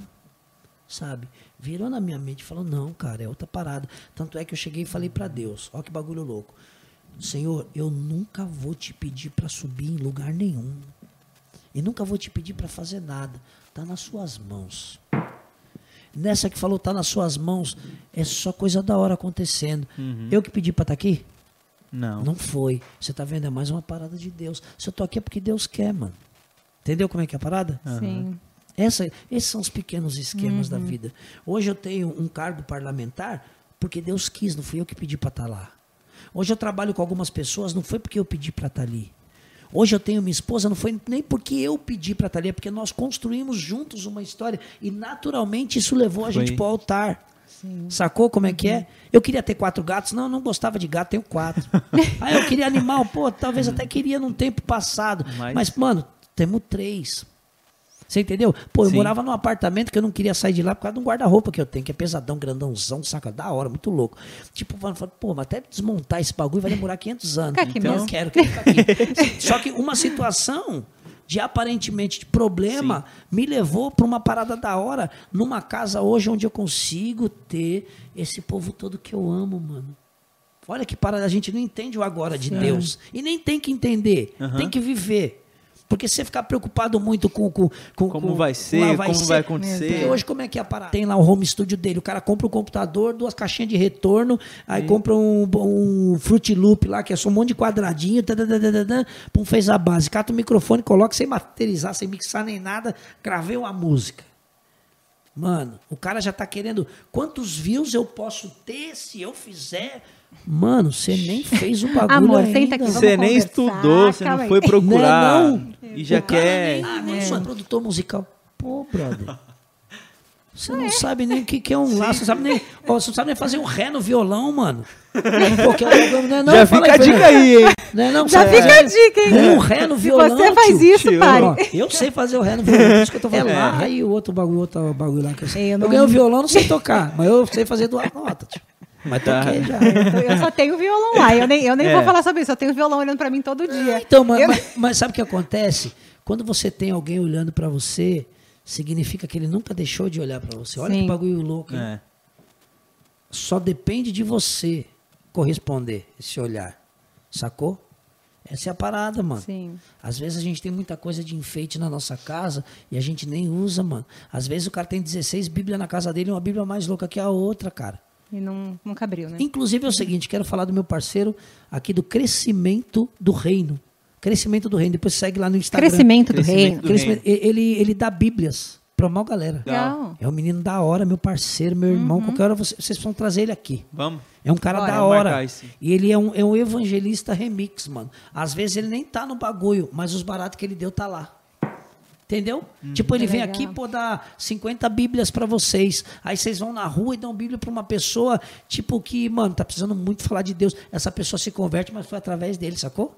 Sabe? Virou na minha mente e falou: não, cara, é outra parada. Tanto é que eu cheguei e falei pra Deus: ó, que bagulho louco. Senhor, eu nunca vou te pedir pra subir em lugar nenhum. E nunca vou te pedir pra fazer nada. Tá nas suas mãos. Nessa que falou, tá nas suas mãos, é só coisa da hora acontecendo. Eu que pedi pra estar aqui? Não. Não foi. Você tá vendo? É mais uma parada de Deus. Se eu tô aqui é porque Deus quer, mano. Entendeu como é que é a parada? Sim. Essa, esses são os pequenos esquemas da vida. Hoje eu tenho um cargo parlamentar porque Deus quis, não fui eu que pedi para estar lá. Hoje eu trabalho com algumas pessoas, não foi porque eu pedi para estar ali. Hoje eu tenho minha esposa, não foi nem porque eu pedi para estar ali, é porque nós construímos juntos uma história e naturalmente isso levou a Foi. gente para o altar. Sacou como é que é? Eu queria ter quatro gatos. Não, eu não gostava de gato, tenho quatro. Aí [laughs] eu queria animal, pô, talvez até queria num tempo passado. Mas- Mas, mano, temos três. Você entendeu? Pô, eu Sim. morava num apartamento que eu não queria sair de lá por causa de um guarda-roupa que eu tenho, que é pesadão, grandãozão, saca? Da hora, muito louco. Tipo, mano, falo, pô, mas até desmontar esse bagulho vai demorar 500 anos. Aqui então, mesmo. quero, quero ficar aqui. Só que uma situação de aparentemente de problema me levou para uma parada da hora numa casa hoje onde eu consigo ter esse povo todo que eu amo, mano. Olha que parada, a gente não entende o agora de Deus. E nem tem que entender, Aham. tem que viver. Porque se você ficar preocupado muito com. com, com Como com- vai ser, lá como vai acontecer. Porque hoje, como é que é a parada? Tem lá o home studio dele. O cara compra um computador, duas caixinhas de retorno, aí compra um, um Fruit Loop lá, que é só um monte de quadradinho, tadadadadadã, pum, fez a base. Cata o microfone, coloca sem masterizar, sem mixar nem nada, gravei uma música. Mano, o cara já tá querendo. Quantos views eu posso ter se eu fizer? Mano, você nem fez o bagulho Amor, ainda. senta aqui, Você nem estudou, você não aí. foi procurar. Não é não. E já quer. nem- Ah, mas eu sou produtor musical. Pô, brother. Você não sabe nem o que, que é um lá, você sabe nem, ó, você não sabe nem fazer um ré no violão, mano. [laughs] Pô, que é bagulho, não é não, já fala fica a aí, dica Fernando. aí, hein? Não é não, Já fica a fazer dica, hein? Nem um ré no Se violão, você faz tio. isso, tio. Ó, eu sei fazer o ré no violão, por isso que eu tô falando. É. É lá e o outro bagulho, outro bagulho lá que eu sei. Eu Eu, não- ganhei o violão, não sei [laughs] tocar, mas eu sei fazer duas notas, tio. Mas Tá. toquei já. Eu só tenho violão lá. Eu nem, eu nem É. vou falar sobre isso. Eu tenho violão olhando pra mim todo dia. Então, mas, Eu- mas- mas sabe o que acontece? Quando você tem alguém olhando pra você, significa que ele nunca deixou de olhar pra você. Olha Sim. que bagulho louco. É. Só depende de você corresponder esse olhar. Sacou? Essa é a parada, mano. Sim. Às vezes a gente tem muita coisa de enfeite na nossa casa e a gente nem usa, mano. Às vezes o cara tem 16 Bíblias na casa dele e uma Bíblia mais louca que a outra, cara. E não, nunca abriu, né? Inclusive é o seguinte, quero falar do meu parceiro aqui do crescimento do reino. Crescimento do reino. Depois segue lá no Instagram. Crescimento do Crescimento reino. do Crescimento- e- Ele, ele dá bíblias pra mal galera. Legal. É um menino da hora, meu parceiro, meu irmão. Qualquer hora você- vocês vão trazer ele aqui. Vamos. É um cara Bora. da hora. E ele é um, é um evangelista remix, mano. Às vezes ele nem tá no bagulho, mas os baratos que ele deu tá lá. Entendeu? Tipo, ele vem Legal. aqui, pô, dar 50 bíblias pra vocês. Aí vocês vão na rua e dão bíblia pra uma pessoa, tipo, que, mano, tá precisando muito falar de Deus. Essa pessoa se converte, mas foi através dele, sacou?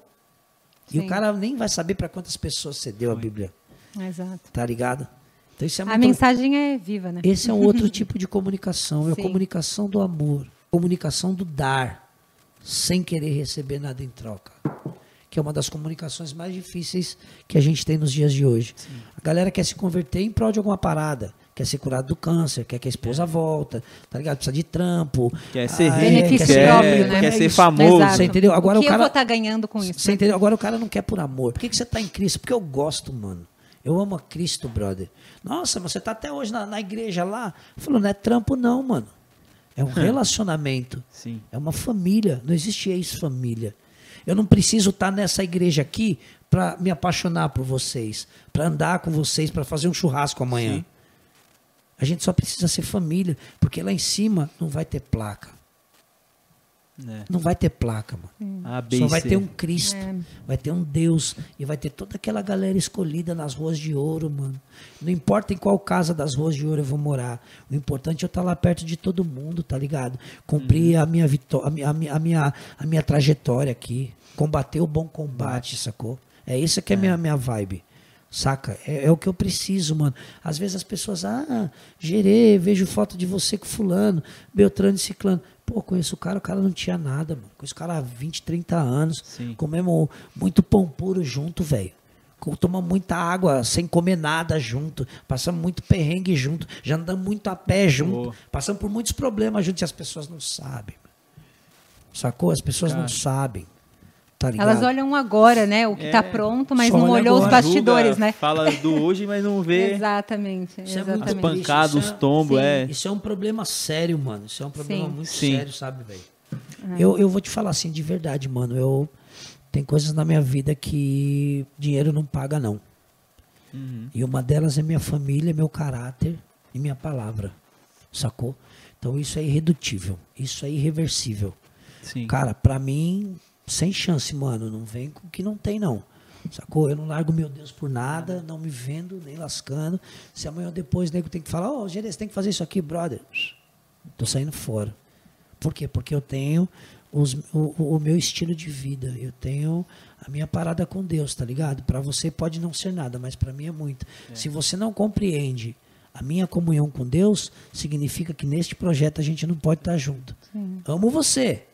E Sim. o cara nem vai saber pra quantas pessoas você deu a Bíblia. Exato. Tá ligado? Então isso é A muito... mensagem é viva, né? Esse é um outro [laughs] tipo de comunicação. É a comunicação do amor. Comunicação do dar, sem querer receber nada em troca. Que é uma das comunicações mais difíceis que a gente tem nos dias de hoje. A galera quer se converter em prol de alguma parada. Quer ser curado do câncer, quer que a esposa volta, tá ligado? Precisa de trampo. Quer ser Ah, rico, Benefício ser- próprio, né? quer é ser famoso. Exato. Você entendeu? Agora o o que cara- eu vou estar ganhando com isso? Você né? entendeu? Agora o cara não quer por amor. Por que, que você está em Cristo? Porque eu gosto, mano. Eu amo a Cristo, brother. Nossa, mas você tá até hoje na, na igreja lá. Falou, não é trampo, não, mano. É um [laughs] relacionamento. Sim. É uma família. Não existe ex-família. Eu não preciso estar nessa igreja aqui para me apaixonar por vocês, para andar com vocês, para fazer um churrasco amanhã. Sim. A gente só precisa ser família, porque lá em cima não vai ter placa. É. Não vai ter placa, mano. A, B Só vai C. ter um Cristo, É. vai ter um Deus e vai ter toda aquela galera escolhida nas ruas de ouro, mano. Não importa em qual casa das ruas de ouro eu vou morar. O importante é eu estar lá perto de todo mundo, tá ligado? Cumprir Uhum. a minha vitória, a minha, a minha, a minha, a minha trajetória aqui, combater o bom combate, sacou? É isso que é, minha minha vibe. Saca? É, é o que eu preciso, mano. Às vezes as pessoas, ah, gerei, vejo foto de você com fulano, Beltrano e Ciclano. Pô, conheço o cara, o cara não tinha nada, mano. Conheço o cara há 20, 30 anos. Sim. Comemos muito pão puro junto, velho. Tomamos muita água sem comer nada junto. Passamos muito perrengue junto. Já andamos muito a pé junto. Boa. Passamos por muitos problemas junto e as pessoas não sabem. mano. Sacou? As pessoas não Cara. sabem. Tá? Elas olham agora, né? O que É. tá pronto, mas não olha olhou os agora. bastidores, Julga, né? Fala do hoje, mas não vê Exatamente. Isso é as exatamente. pan- pancadas, os é- tombos, é. Isso é um problema sério, mano. Isso é um problema Sim. muito Sim. sério, sabe, velho? Eu, eu vou te falar assim, de verdade, mano. Eu tem coisas na minha vida que dinheiro não paga, não. Uhum. E uma delas é minha família, meu caráter e minha palavra. Sacou? Então isso é irredutível. Isso é irreversível. Sim. Cara, pra mim, sem chance, mano. Não vem com o que não tem, não. Sacou? Eu não largo meu Deus por nada, não me vendo, nem lascando. Se amanhã ou depois o nego tem que falar, ô, oh, você tem que fazer isso aqui, brother. Tô saindo fora. Por quê? Porque eu tenho os- o, o meu estilo de vida. Eu tenho a minha parada com Deus, tá ligado? Para você pode não ser nada, mas para mim é muito. Se você não compreende a minha comunhão com Deus, significa que neste projeto a gente não pode estar junto. Amo você.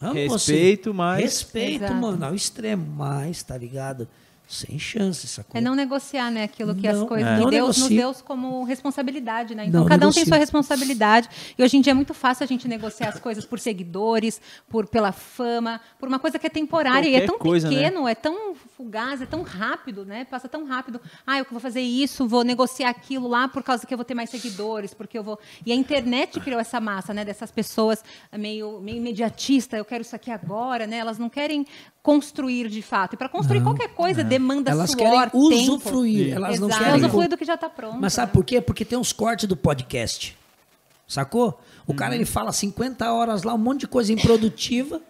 Amo Respeito, você. mas- Respeito, Exato. mano, ao extremo. Mas, tá ligado? Sem chance, sacou? É não negociar, né? Aquilo que Não, as coisas. é. Deus nos negocie. deu como responsabilidade, né? Então Não cada um tem sua responsabilidade. E hoje em dia é muito fácil a gente negociar as coisas por seguidores, por pela fama, por uma coisa que é temporária. e é Qualquer tão coisa, né? pequeno, é tão fugaz, é tão rápido, né? Passa tão rápido. Ah, eu vou fazer isso, vou negociar aquilo lá por causa que eu vou ter mais seguidores, porque eu vou. E a internet criou essa massa, né? Dessas pessoas meio, meio imediatista, eu quero isso aqui agora, né? Elas não querem construir de fato. E para construir qualquer coisa demanda Elas suor, querem tempo. usufruir, elas não Exato. querem. usufruir do que já está pronto. Mas sabe né? por quê? Porque tem uns cortes do podcast. Sacou? O cara ele fala 50 horas lá, um monte de coisa improdutiva.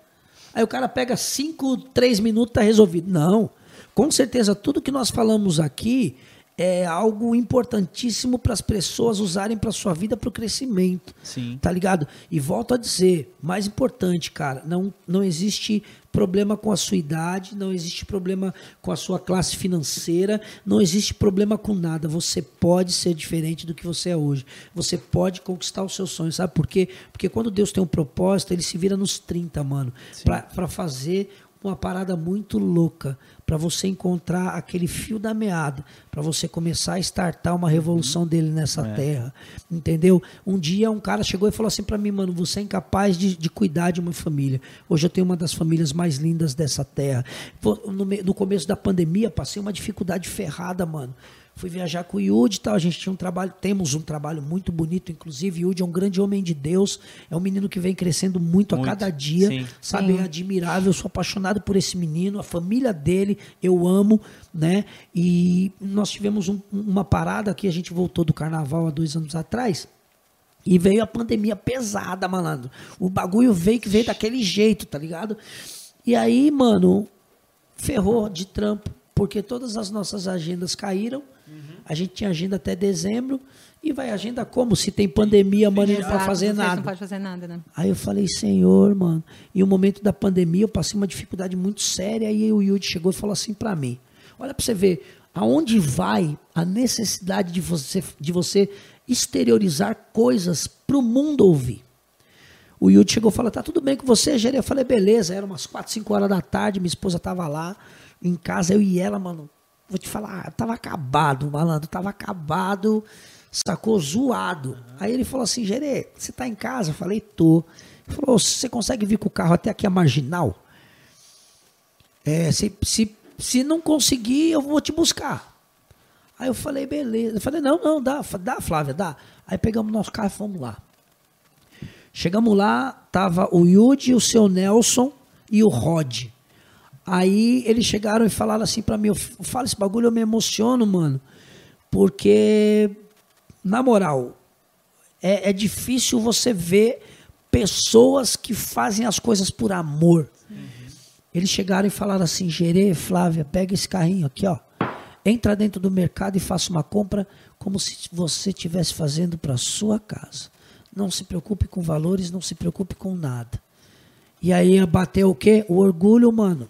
Aí o cara pega 5, 3 minutos tá resolvido. Não. Com certeza tudo que nós falamos aqui é algo importantíssimo para as pessoas usarem para sua vida para o crescimento. Sim. Tá ligado? E volto a dizer, mais importante, cara, não, não existe problema com a sua idade, não existe problema com a sua classe financeira, não existe problema com nada. Você pode ser diferente do que você é hoje. Você pode conquistar os seus sonhos, sabe por quê? Porque quando Deus tem um propósito, ele se vira nos 30, mano, pra fazer uma parada muito louca para você encontrar aquele fio da meada, para você começar a startar uma revolução dele nessa terra, entendeu? Um dia um cara chegou e falou assim para mim, mano, você é incapaz de, de cuidar de uma família. Hoje eu tenho uma das famílias mais lindas dessa terra. No, no começo da pandemia passei uma dificuldade ferrada, mano. Fui viajar com o Yudi e tal. A gente tinha um trabalho, temos um trabalho muito bonito, inclusive. Yudi é um grande homem de Deus. É um menino que vem crescendo muito, a Muito, cada dia. sim. Sabe, é admirável. Eu sou apaixonado por esse menino, a família dele, eu amo, né? E nós tivemos um- uma parada que a gente voltou do carnaval há dois anos atrás. E veio a pandemia pesada, malandro. O bagulho veio que veio daquele jeito, tá ligado? E aí, mano, ferrou de trampo, porque todas as nossas agendas caíram. A gente tinha agenda até dezembro. E vai agenda como? Se tem pandemia, mano, não pode fazer nada. Não pode fazer nada, né? Aí eu falei, Senhor, mano. E o momento da pandemia, eu passei uma dificuldade muito séria. E aí o Yudi chegou e falou assim pra mim: Olha pra você ver, aonde vai a necessidade de você, de você exteriorizar coisas pro mundo ouvir? O Yudi chegou e falou: Tá tudo bem com você, Gerê? Eu falei: Beleza. Era umas 4, 5 horas da tarde. Minha esposa tava lá em casa, eu e ela, mano. Vou te falar, eu tava acabado, malandro. Tava acabado, sacou? Zoado. Aí ele falou assim: Gerê, você tá em casa? Eu falei: Tô. Ele falou: Você consegue vir com o carro até aqui a marginal? É, se, se, se não conseguir, eu vou te buscar. Aí eu falei, beleza. Eu falei, não, não, dá, dá, Flávia, dá. Aí pegamos nosso carro e fomos lá. Chegamos lá, tava o Yudi, o seu Nelson e o Rod. Aí eles chegaram e falaram assim pra mim, eu falo esse bagulho, eu me emociono, mano. Porque, na moral, é, é difícil você ver pessoas que fazem as coisas por amor. Eles chegaram e falaram assim: Gerê, Flávia, pega esse carrinho aqui, ó. Entra dentro do mercado e faça uma compra como se você estivesse fazendo para sua casa. Não se preocupe com valores, não se preocupe com nada. E aí bateu o quê? O orgulho, mano.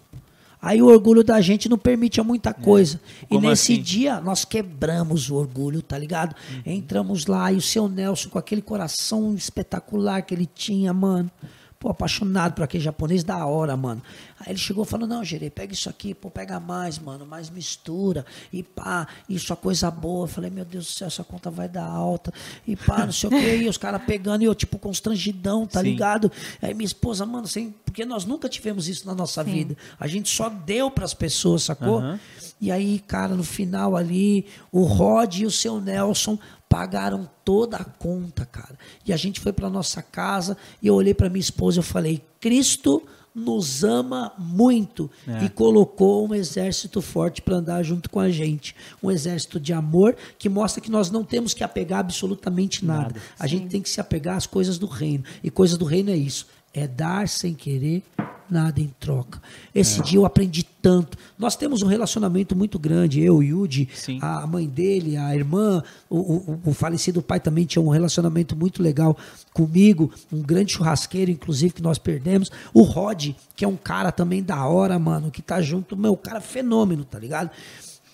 Aí o orgulho da gente não permite muita coisa. E Como nesse assim? dia nós quebramos o orgulho, tá ligado? Entramos lá e o seu Nelson, com aquele coração espetacular que ele tinha, mano. Pô, apaixonado por aquele japonês da hora, mano. Aí ele chegou falando, não, Gerê, pega isso aqui, pô, pega mais, mano, mais mistura. E pá, isso é coisa boa. Eu falei, meu Deus do céu, essa conta vai dar alta. E pá, não sei o quê. E os caras pegando e eu, tipo, constrangidão, tá Sim. ligado? Aí minha esposa, mano, assim, porque nós nunca tivemos isso na nossa vida. A gente só deu pras pessoas, sacou? Aham. E aí, cara, no final ali, o Rod e o seu Nelson pagaram toda a conta, cara. E a gente foi para nossa casa e eu olhei para minha esposa e eu falei: "Cristo nos ama muito É. e colocou um exército forte para andar junto com a gente, um exército de amor que mostra que nós não temos que apegar absolutamente nada. Nada. A gente tem que se apegar às coisas do reino. E coisas do reino é isso, é dar sem querer nada em troca. Esse dia eu aprendi tanto. Nós temos um relacionamento muito grande, eu, Yudi, Sim. a mãe dele, a irmã, o, o- o falecido pai também tinha um relacionamento muito legal comigo, um grande churrasqueiro, inclusive, que nós perdemos. O Rod, que é um cara também da hora, mano, que tá junto, meu, cara fenômeno, tá ligado?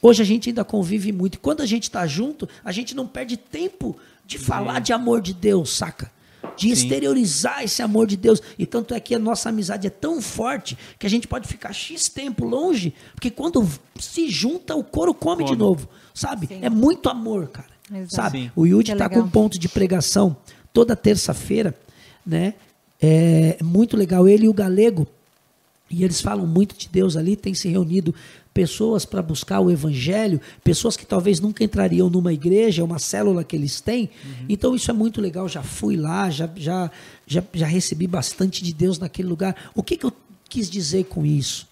Hoje a gente ainda convive muito. E quando a gente tá junto, a gente não perde tempo de falar de amor de Deus, saca? De exteriorizar esse amor de Deus. E tanto é que a nossa amizade é tão forte que a gente pode ficar X tempo longe, porque quando se junta, o couro come, de novo, sabe? Sim. É muito amor, cara. Exato. Sabe? Sim. O Yudi Que tá com um ponto de pregação toda terça-feira, né? É muito legal. Ele e o Galego, e eles falam muito de Deus ali, tem se reunido pessoas para buscar o evangelho, pessoas que talvez nunca entrariam numa igreja, uma célula que eles têm. Então isso é muito legal, já fui lá, já, já, já, já recebi bastante de Deus naquele lugar. O que, que eu quis dizer com isso?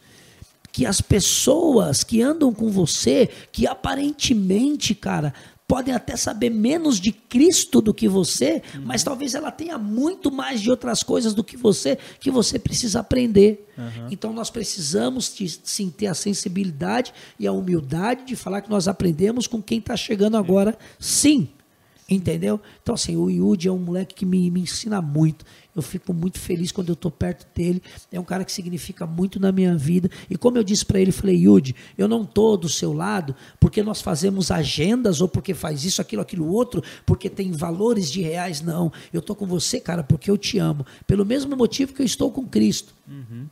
que as pessoas que andam com você, que aparentemente, cara, podem até saber menos de Cristo do que você, mas talvez ela tenha muito mais de outras coisas do que você, que você precisa aprender. Então nós precisamos de, sim ter a sensibilidade e a humildade de falar que nós aprendemos com quem está chegando agora, sim. Entendeu? Então, assim, o Yudi é um moleque que me, me ensina muito. Eu fico muito feliz quando eu tô perto dele. É um cara que significa muito na minha vida. E como eu disse para ele, falei, Yudi, eu não tô do seu lado porque nós fazemos agendas ou porque faz isso, aquilo, aquilo outro, porque tem valores de reais. Não. Eu tô com você, cara, porque eu te amo. Pelo mesmo motivo que eu estou com Cristo.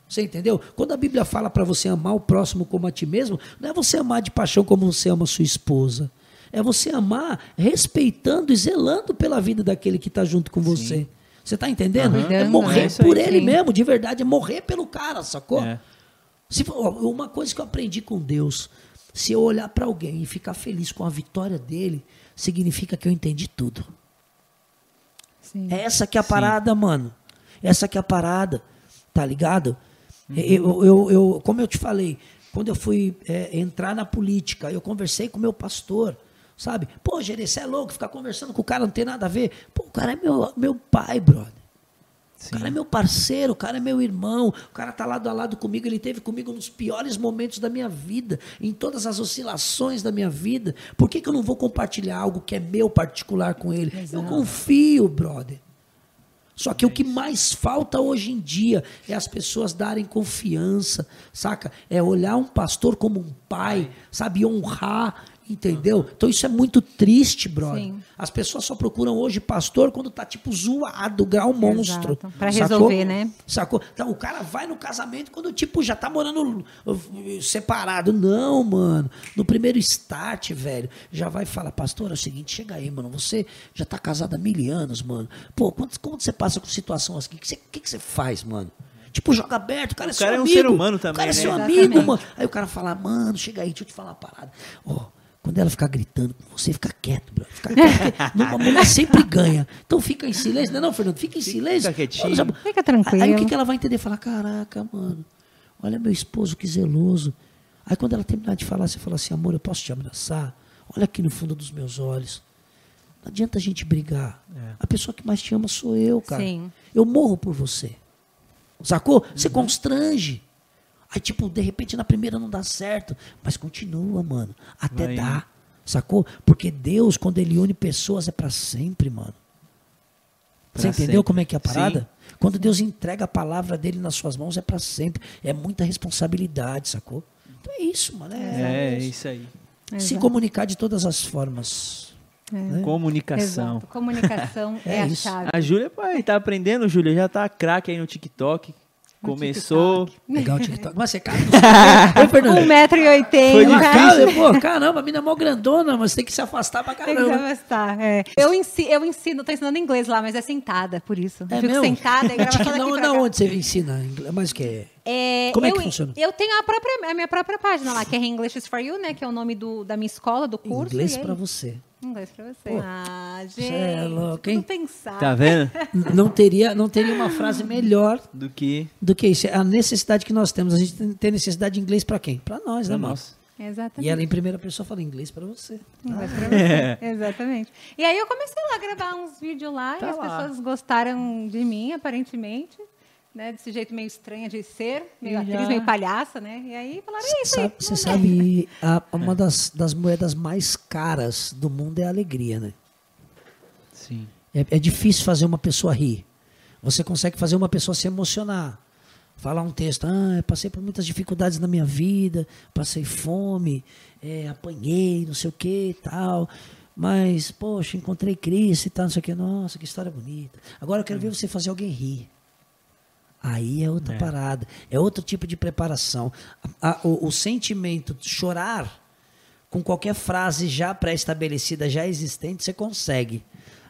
Você entendeu? Quando a Bíblia fala para você amar o próximo como a ti mesmo, não é você amar de paixão como você ama sua esposa. É você amar respeitando e zelando pela vida daquele que está junto com você. Você está entendendo? Aham. É É morrer aí. por ele Sim. mesmo, de verdade, é morrer pelo cara, sacou? É. Se uma coisa que eu aprendi com Deus, se eu olhar para alguém e ficar feliz com a vitória dele, significa que eu entendi tudo. Sim. É essa que é a parada, mano. Essa que é a parada, tá ligado? Eu, eu, eu- como eu te falei, quando eu fui é, entrar na política, eu conversei com meu pastor, sabe? Pô, você é louco, ficar conversando com o cara não tem nada a ver. Pô, o cara é meu, meu pai, brother. O cara é meu parceiro, o cara é meu irmão, o cara tá lado a lado comigo, ele teve comigo nos piores momentos da minha vida, em todas as oscilações da minha vida. Por que, que eu não vou compartilhar algo que é meu particular com ele? Eu confio, brother. Só que o que mais falta hoje em dia é as pessoas darem confiança, saca? É olhar um pastor como um pai, sabe? Honrar, entendeu? Então isso é muito triste, brother. Sim. As pessoas só procuram hoje pastor quando tá tipo zoado, grau monstro. Sacou? resolver, né? Sacou? Então o cara vai no casamento quando tipo já tá morando uh, separado. Não, mano. No primeiro start, velho, já vai falar, pastor, é o seguinte, chega aí, mano. Você já tá casado há mil anos, mano. Pô, quando, quando você passa com situação assim, o que, você- que, que você faz, mano? Tipo, joga aberto, o cara é O seu cara é um amigo. ser humano O também, cara é né? seu Exatamente. amigo, mano. Aí o cara fala, mano, chega aí, deixa eu te falar uma parada. Ó, quando ela ficar gritando com você, fica quieto, bro. Fica quieto. [laughs] Uma mulher sempre ganha. Então fica em silêncio. Não, é não, Fernando? Fica em silêncio. quietinho. Olha, sabe? Fica tranquilo. Aí o que, que ela vai entender? Falar, caraca, mano, olha meu esposo que zeloso. Aí quando ela terminar de falar, você fala assim, amor, eu posso te abraçar? Olha aqui no fundo dos meus olhos. Não adianta a gente brigar. A pessoa que mais te ama sou eu, cara. Sim. Eu morro por você. Sacou? Você constrange. Aí, tipo, de repente na primeira não dá certo. Mas continua, mano. Até Vai dá. Sacou? Porque Deus, quando Ele une pessoas, é pra sempre, mano. Você Pra entendeu sempre. como é que é a parada? Quando Deus entrega a palavra dele nas suas mãos, é pra sempre. É muita responsabilidade, sacou? Então é isso, mano. É, É, isso aí. se Exato. comunicar de todas as formas. né? Comunicação. Exato. Comunicação [laughs] é, É a isso. chave. A Júlia, pai, tá aprendendo, Júlia. Já tá craque aí no TikTok. Começou. Legal o TikTok. Mas você cai no [laughs] Ô, Fernando. 1,80m. Foi difícil. pô, caramba, a mina é mó grandona, mas tem que se afastar pra Tem que caramba. gostar, é. Eu ensino, eu ensino, tô ensinando inglês lá, mas é sentada, por isso. É eu fico mesmo? sentada e grava Tik- só daqui não, pra não, cá. onde você ensina inglês? Mas o que é? É, Como é eu, que funciona? Eu tenho a, própria, a minha própria página lá, que é English is for You, né? Que é o nome do, da minha escola, do curso. Inglês e aí- pra você. Inglês pra você. Pô, ah, cê gente. é louco, hein? pensar. Tá vendo? Não teria, não teria uma frase melhor Do que do que isso. É a necessidade que nós temos. A gente tem- necessidade de inglês pra quem? Pra nós, né, pra mano? nós. Exatamente. E ela em primeira pessoa fala inglês pra você. Inglês pra [laughs] você. Exatamente. E aí eu comecei lá a gravar uns vídeos lá Tá e as lá. pessoas gostaram de mim, aparentemente. Né, desse jeito meio estranho de ser, meio E atriz, já- meio palhaça, né? E aí falaram, é isso aí. Você sabe, a- uma das, das moedas mais caras do mundo é a alegria, né? Sim. É, é difícil fazer uma pessoa rir. Você consegue fazer uma pessoa se emocionar. Falar um texto, ah, eu passei por muitas dificuldades na minha vida, passei fome, é, apanhei, não sei o que e tal. Mas, poxa, encontrei Cristo e tal, não sei o que. Nossa, que história bonita. Agora eu quero ver você fazer alguém rir. Aí é outra É. parada. É outro tipo de preparação. A- a- o, o sentimento de chorar com qualquer frase já pré-estabelecida, já existente, você consegue.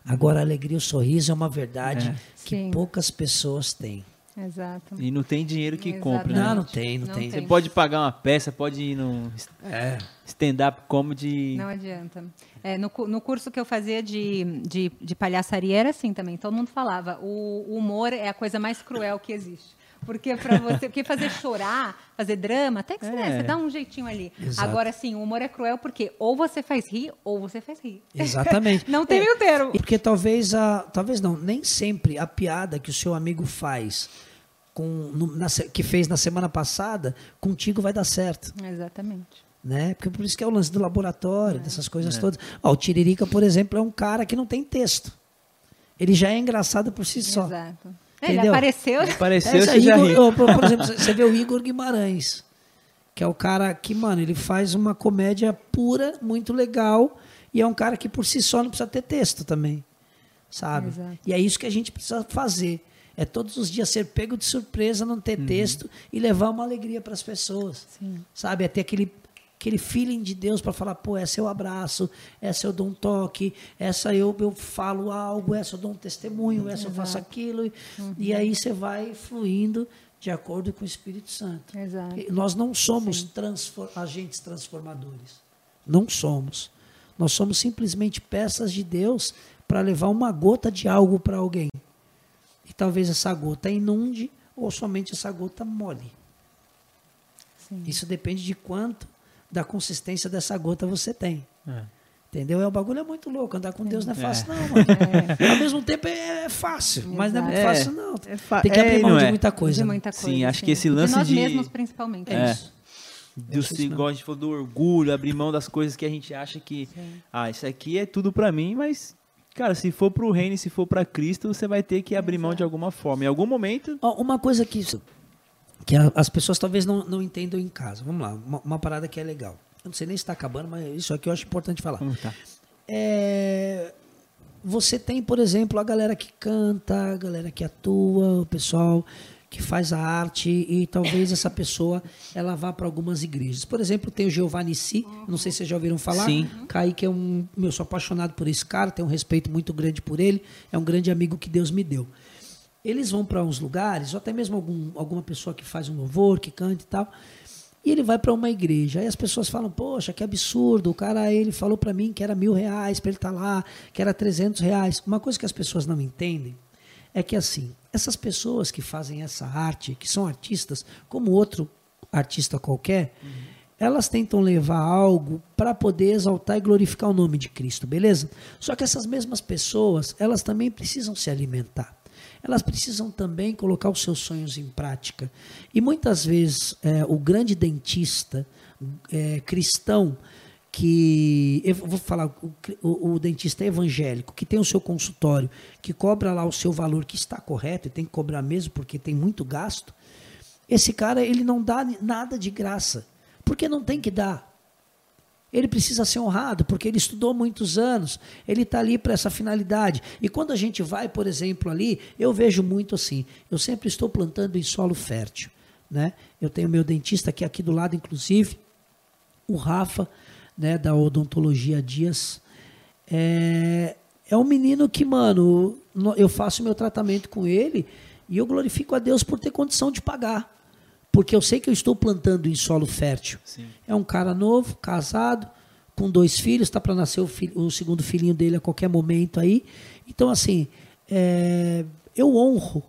Agora, a alegria e o sorriso é uma verdade É. que Sim. poucas pessoas têm. Exato. E não tem dinheiro que compre, né? Não, não tem, não, Não tem. Você tem. pode pagar uma peça, pode ir no É. stand-up comedy. Não adianta. É, no, no curso que eu fazia de, de, de palhaçaria era assim também. Todo mundo falava, o, o humor é a coisa mais cruel que existe. Porque para você, porque fazer chorar, fazer drama, até que você, né, É. você dá um jeitinho ali. Exato. Agora, assim, o humor é cruel porque ou você faz rir ou você faz rir. Exatamente. [laughs] Não tem É, meio termo. E porque talvez a. Talvez não, nem sempre a piada que o seu amigo faz. Com, no- na que fez na semana passada, contigo vai dar certo. Exatamente. né? Porque por isso que é o lance do laboratório, dessas coisas É. todas. Ó, o Tiririca, por exemplo, é um cara que não tem texto. Ele já é engraçado por si só. Exato. Ele Entendeu? apareceu. Apareceu, É, Igor- por, por exemplo, você vê o Igor Guimarães, que é o cara que, mano, ele faz uma comédia pura, muito legal, e é um cara que por si só não precisa ter texto também, sabe? Exato. E é isso que a gente precisa fazer. É todos os dias ser pego de surpresa, não Uhum. ter texto e levar uma alegria para as pessoas. Sim. Sabe? É ter aquele, aquele feeling de Deus para falar, pô, essa eu abraço, essa eu dou um toque, essa eu, eu falo algo, essa eu dou um testemunho, essa eu faço aquilo. E- Uhum. E aí você vai fluindo de acordo com o Espírito Santo. Exato. Nós não somos transfor- agentes transformadores. Não somos. Nós somos simplesmente peças de Deus para levar uma gota de algo para alguém. E talvez essa gota inunde ou somente essa gota molhe. Sim. Isso depende de quanto da consistência dessa gota você tem. É. Entendeu? É, o bagulho é muito louco. Andar com Deus não é fácil, não, mano. Ao mesmo tempo é, é fácil, mas não é muito Exato. fácil, não. É Tem que é, abrir mão de é. muita coisa. de né? muita Sim, coisa. acho que esse lance de nós de- mesmos, principalmente. É. isso. Do isso se, igual a gente falou do orgulho, abrir mão das coisas que a gente acha que, ah, isso aqui é tudo pra mim, mas, cara, se for pro reino, e se for pra Cristo, você vai ter que abrir mão de alguma forma. Em algum momento, Ó, uma coisa que, que a- as pessoas talvez não, não entendam em casa. Vamos lá, uma, uma parada que é legal. Eu não sei nem se está acabando, mas isso aqui eu acho importante falar. Como tá? É, você tem, por exemplo, a galera que canta, a galera que atua, o pessoal que faz a arte e talvez essa pessoa ela vá para algumas igrejas. Por exemplo, tem o Giovanni Si, não sei se vocês já ouviram falar. Sim. Kaique é um, meu, sou apaixonado por esse cara, tenho um respeito muito grande por ele, é um grande amigo que Deus me deu. Eles vão para uns lugares, ou até mesmo algum, alguma pessoa que faz um louvor, que canta e tal, e ele vai para uma igreja. Aí as pessoas falam, poxa, que absurdo, o cara, ele falou para mim que era mil reais para ele estar lá, que era trezentos reais. Uma coisa que as pessoas não entendem é que, assim, essas pessoas que fazem essa arte, que são artistas, como outro artista qualquer, elas tentam levar algo para poder exaltar e glorificar o nome de Cristo, beleza? Só que essas mesmas pessoas, elas também precisam se alimentar. Elas precisam também colocar os seus sonhos em prática. E muitas vezes é, o grande dentista é, cristão que eu vou falar o, o- o dentista evangélico que tem o seu consultório que cobra lá o seu valor que está correto e tem que cobrar mesmo porque tem muito gasto esse cara ele não dá nada de graça porque não tem que dar ele precisa ser honrado, porque ele estudou muitos anos, ele está ali para essa finalidade. E quando a gente vai, por exemplo, ali, eu vejo muito assim, eu sempre estou plantando em solo fértil. Né? Eu tenho meu dentista aqui, aqui do lado, inclusive, o Rafa, né, da Odontologia Dias. É, é um menino que, mano, no- eu faço meu tratamento com ele e eu glorifico a Deus por ter condição de pagar. Porque eu sei que eu estou plantando em solo fértil. Sim. É um cara novo, casado, com dois filhos, está para nascer o, filho- o segundo filhinho dele a qualquer momento aí. Então, assim, é, eu honro.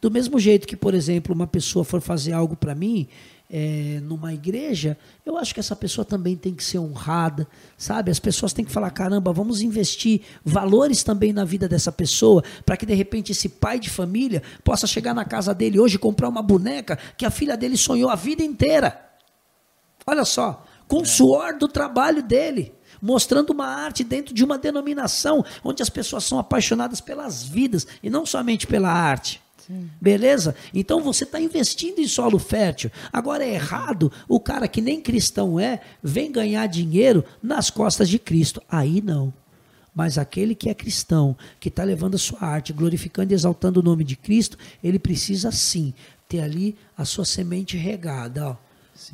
Do mesmo jeito que, por exemplo, uma pessoa for fazer algo para mim, é, numa igreja, eu acho que essa pessoa também tem que ser honrada, sabe? As pessoas têm que falar: caramba, vamos investir valores também na vida dessa pessoa, para que de repente esse pai de família possa chegar na casa dele hoje e comprar uma boneca que a filha dele sonhou a vida inteira. Olha só, com o suor do trabalho dele mostrando uma arte dentro de uma denominação onde as pessoas são apaixonadas pelas vidas e não somente pela arte. Sim. Beleza? Então você está investindo em solo fértil. Agora é errado o cara que nem cristão é, vem ganhar dinheiro nas costas de Cristo. Aí não. Mas aquele que é cristão, que está levando a sua arte, glorificando e exaltando o nome de Cristo, ele precisa sim ter ali a sua semente regada. Ó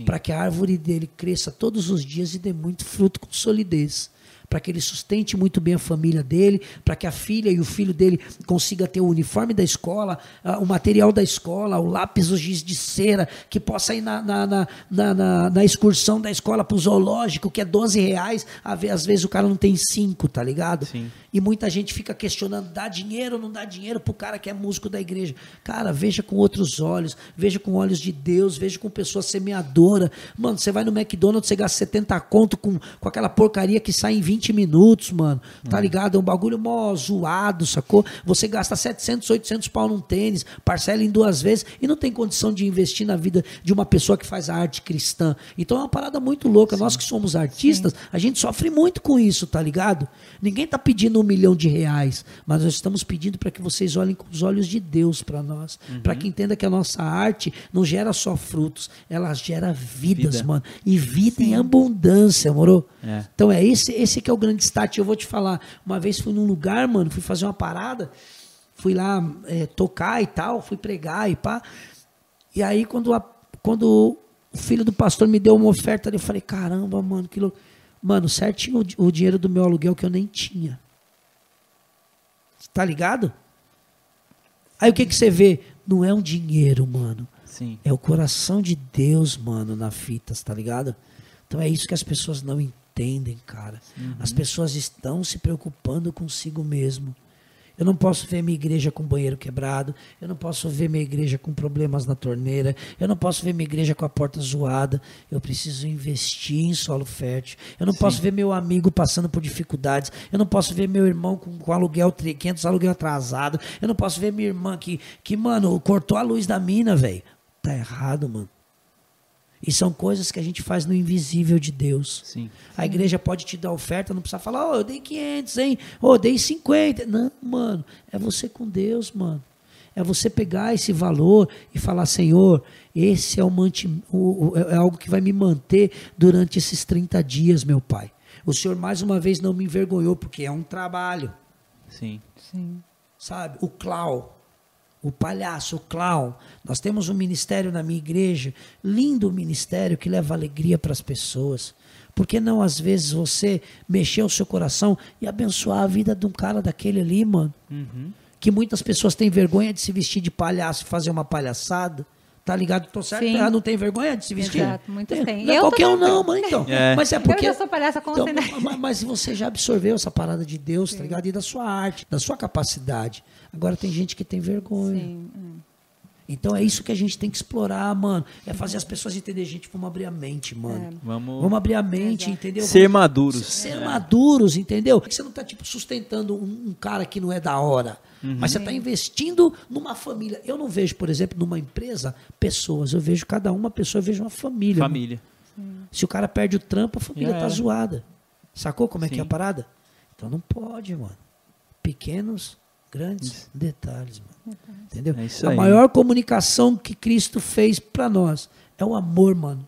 para que a árvore dele cresça todos os dias e dê muito fruto com solidez para que ele sustente muito bem a família dele, para que a filha e o filho dele consiga ter o uniforme da escola, o material da escola, o lápis, o giz de cera, que possa ir na, na, na, na, na excursão da escola para o zoológico, que é 12 reais, às vezes o cara não tem cinco, tá ligado? Sim. E muita gente fica questionando, dá dinheiro ou não dá dinheiro pro cara que é músico da igreja. Cara, veja com outros olhos, veja com olhos de Deus, veja com pessoa semeadora. Mano, você vai no McDonald's, você gasta 70 conto com, com aquela porcaria que sai em 20 minutos, mano. Tá hum. ligado? É um bagulho mó zoado, sacou? Você gasta 700, 800 pau num tênis, parcela em duas vezes e não tem condição de investir na vida de uma pessoa que faz a arte cristã. Então é uma parada muito louca. Sim. Nós que somos artistas, Sim. a gente sofre muito com isso, tá ligado? Ninguém tá pedindo um milhão de reais, mas nós estamos pedindo para que vocês olhem com os olhos de Deus para nós, uhum. para que entenda que a nossa arte não gera só frutos, ela gera vidas, Vida. mano, e vida Sim. em abundância, moro? É. Então é esse, esse que é o grande start. Eu vou te falar, uma vez fui num lugar, mano, fui fazer uma parada, fui lá é, tocar e tal, fui pregar e pá, e aí quando, a, quando o filho do pastor me deu uma oferta, eu falei, caramba, mano, que louco. Mano, certinho o, o dinheiro do meu aluguel que eu nem tinha. Tá ligado? Aí o que, que você vê? Não é um dinheiro, mano. Sim. É o coração de Deus, mano, na fita, tá ligado? Então é isso que as pessoas não entendem, cara. Uhum. As pessoas estão se preocupando consigo mesmo. Eu não posso ver minha igreja com banheiro quebrado. Eu não posso ver minha igreja com problemas na torneira. Eu não posso ver minha igreja com a porta zoada. Eu preciso investir em solo fértil. Eu não Sim. posso ver meu amigo passando por dificuldades. Eu não posso ver meu irmão com, com aluguel 500 aluguel atrasado. Eu não posso ver minha irmã que, que mano, cortou a luz da mina, velho. Tá errado, mano. E são coisas que a gente faz no invisível de Deus. Sim. A igreja pode te dar oferta, não precisa falar, oh, eu dei 500, hein? Oh, eu dei 50. Não, mano, é você com Deus, mano. É você pegar esse valor e falar, Senhor, esse é, o manti o, é algo que vai me manter durante esses 30 dias, meu Pai. O Senhor mais uma vez não me envergonhou, porque é um trabalho. Sim. Sim. Sabe? O clau o palhaço, o clown. Nós temos um ministério na minha igreja, lindo ministério que leva alegria para as pessoas. Por que não, às vezes, você mexer o seu coração e abençoar a vida de um cara daquele ali, mano? Uhum. Que muitas pessoas têm vergonha de se vestir de palhaço e fazer uma palhaçada. Tá ligado? Tô certo? Sim. não tem vergonha de se vestir? Exato, muitos é, têm. Não é qualquer um não, mãe, então. [laughs] É. Mas é porque... Eu já sou palhaça com então, mas, mas você já absorveu essa parada de Deus, tá Sim. tá ligado? E da sua arte, da sua capacidade. Agora tem gente que tem vergonha. Sim. Hum. Então é isso que a gente tem que explorar, mano. É fazer as pessoas entenderem, gente, vamos abrir a mente, mano. É. Vamos... vamos abrir a mente, Exato. entendeu? Ser maduros. Ser é. maduros, entendeu? Você não está tipo sustentando um, um, cara que não é da hora. Uhum. Mas você está investindo numa família. Eu não vejo, por exemplo, numa empresa, pessoas. Eu vejo cada uma pessoa, eu vejo uma família. Família. Se o cara perde o trampo, a família tá zoada. Sacou como é Sim. que é a parada? Então não pode, mano. Pequenos Grandes isso. detalhes, mano. Entendeu? É a maior comunicação que Cristo fez para nós é o amor, mano.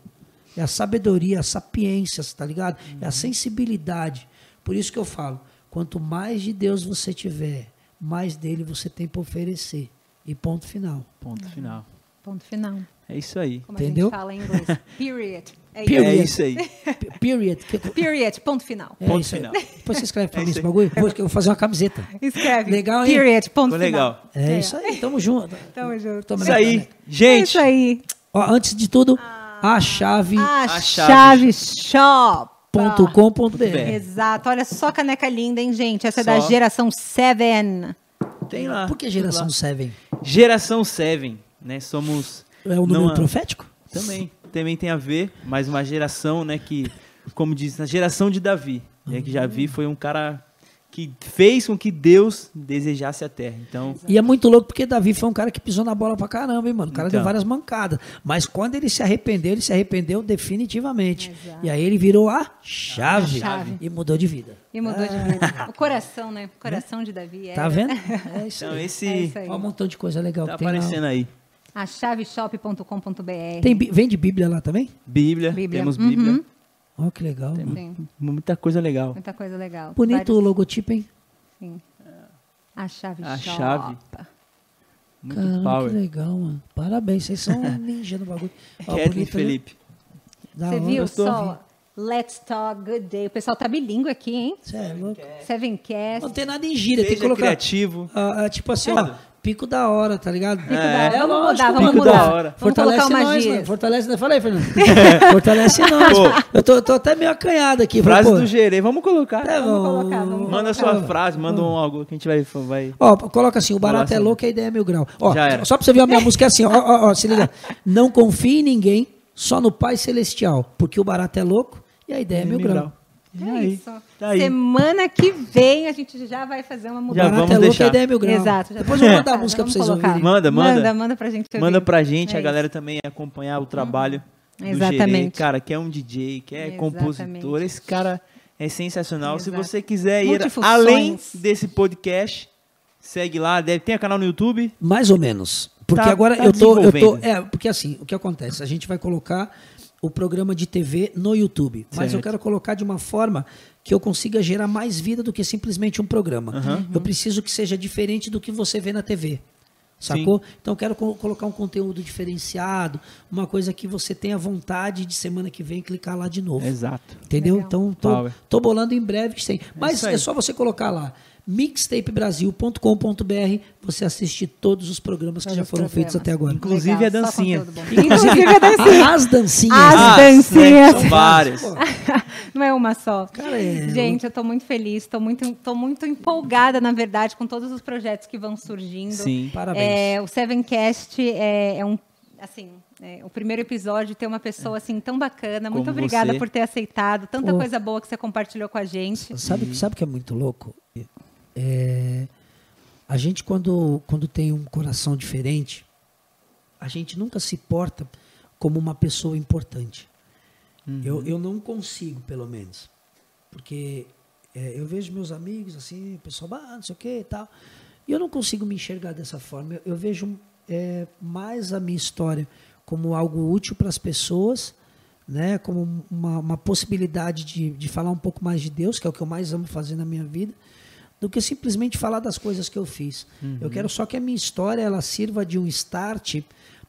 É a sabedoria, a sapiência, tá ligado? Uhum. É a uhum. sensibilidade. Por isso que eu falo, quanto mais de Deus você tiver, mais dele você tem para oferecer. E ponto final. Ponto final. Ponto final. É isso aí. Como Entendeu? a gente fala em inglês. [laughs] Period. É Period. É isso aí. Period. Period. Ponto final. É ponto final. Depois você escreve pra é mim esse bagulho. Vou, eu vou fazer uma camiseta. Escreve. Legal, hein? Period. Ponto Ficou final. legal. É, é, isso aí. Tamo junto. Tamo junto. Tamo isso aí. Gente. É isso aí. Ó, antes de tudo, a chave. A, chave shop. .com.br. Exato. Olha só a caneca linda, hein, gente? Essa é da geração 7. Tem lá. Por que geração 7? Geração 7, né? Somos. É o número profético? Também. Também tem a ver, mais uma geração, né, que, como diz, a geração de Davi. Né, que Davi foi um cara que fez com que Deus desejasse a terra. Então, E é muito louco porque Davi foi um cara que pisou na bola pra caramba, hein, mano? O cara Então. deu várias mancadas. Mas quando ele se arrependeu, ele se arrependeu definitivamente. Exato. E aí ele virou a chave, A chave. e mudou de vida. E mudou de vida. O coração, né? O coração de Davi. Tá era. vendo? [laughs] É isso então aí. esse É isso aí. Olha um montão de coisa legal tá que tem lá. aparecendo aí. A chaveshop.com.br. Tem, vende Bíblia lá também? Bíblia, Bíblia. temos Bíblia. Uhum. Olha que legal. Sim, Muita coisa legal. muita coisa legal. Bonito o Vários- logotipo, hein? Sim. A chave A shop. chave. Muito Caramba, power. que legal, mano. Parabéns, vocês são [laughs] ninja no bagulho. Ó, bonito, né? Felipe. Da Você viu só? Let's Talk Good Day. O pessoal tá bilíngue aqui, hein? Cê é louco. Sevencast. Não tem nada em gíria, tem que Seja colocar. criativo. ah, ah, tipo assim, ó, Mano. Pico da hora, tá ligado? Pico da É. hora. Vamos lógico, mudar, vamos pico da mudar. hora. Vamos Fortalece colocar uma nós, mano. Fortalece, não falei, Fernando? [laughs] Fortalece nós. Pô. Eu tô, tô até meio acanhado aqui. Frase pô. do Gerê, vamos colocar. É, Vamos vamos- colocar, vamos Manda a colocar. sua frase, manda um algo que a gente vai. vai... Ó, coloca assim, o barato é assim. louco e a ideia é mil grau. Ó, Já era. só pra você ver a minha música é assim, ó, ó, ó, se liga. [laughs] Não confie em ninguém, só no Pai Celestial, porque o barato é louco e a ideia é mil grau. E É aí? isso. Tá. Semana que vem a gente já vai fazer uma Já mudança. barato vamos é e deixar. a ideia é mil grau. Exato. já Depois tá eu vou mandar a música pra vamos vocês colocar. ouvirem. Manda, manda. Manda, manda pra gente ouvir. Manda pra gente, É a isso. galera também acompanhar o trabalho do Exatamente. Gerê. Cara, que é um DJ, que é Exatamente. compositor. Esse cara é sensacional. Se Exato. você quiser ir além desse podcast, segue lá. Deve, tem canal no YouTube. Mais ou menos. Porque Tá- agora tá eu tô, eu tô. É, porque assim, o que acontece? A gente vai colocar o programa de TV no YouTube. Mas eu quero colocar de uma forma que eu consiga gerar mais vida do que simplesmente um programa. Aham. Eu preciso que seja diferente do que você vê na TV. Sacou? Então eu quero co- colocar um conteúdo diferenciado, uma coisa que você tenha vontade de semana que vem clicar lá de novo. Exato. Entendeu? Legal. Então, tô, tô bolando em breve que tem. Mas isso aí. é só você colocar lá mixtapebrasil.com.br, você assiste todos os programas que Todos já foram feitos até agora. Inclusive Legal, a dancinha. Inclusive a dancinha. As dancinhas. As dancinhas. São várias. [laughs] Não é uma só. Cara, é- Gente, eu tô muito feliz, tô muito, tô muito empolgada, na verdade, com todos os projetos que vão surgindo. Sim. Parabéns. É, o Sevencast é, é um, assim, é, o primeiro episódio ter uma pessoa assim tão bacana. Muito Como obrigada você. por ter aceitado, tanta Pô. coisa boa que você compartilhou com a gente. Sabe, sabe o que é muito louco? É, a gente, quando, quando tem um coração diferente, a gente nunca se porta como uma pessoa importante. Eu, eu não consigo, pelo menos. Porque é, eu vejo meus amigos assim, o pessoal, ah, não sei o que e tal. E eu não consigo me enxergar dessa forma. Eu, eu vejo é, mais a minha história como algo útil para as pessoas, né? como uma, uma possibilidade de, de falar um pouco mais de Deus, que é o que eu mais amo fazer na minha vida, do que simplesmente falar das coisas que eu fiz. Eu quero só que a minha história ela sirva de um start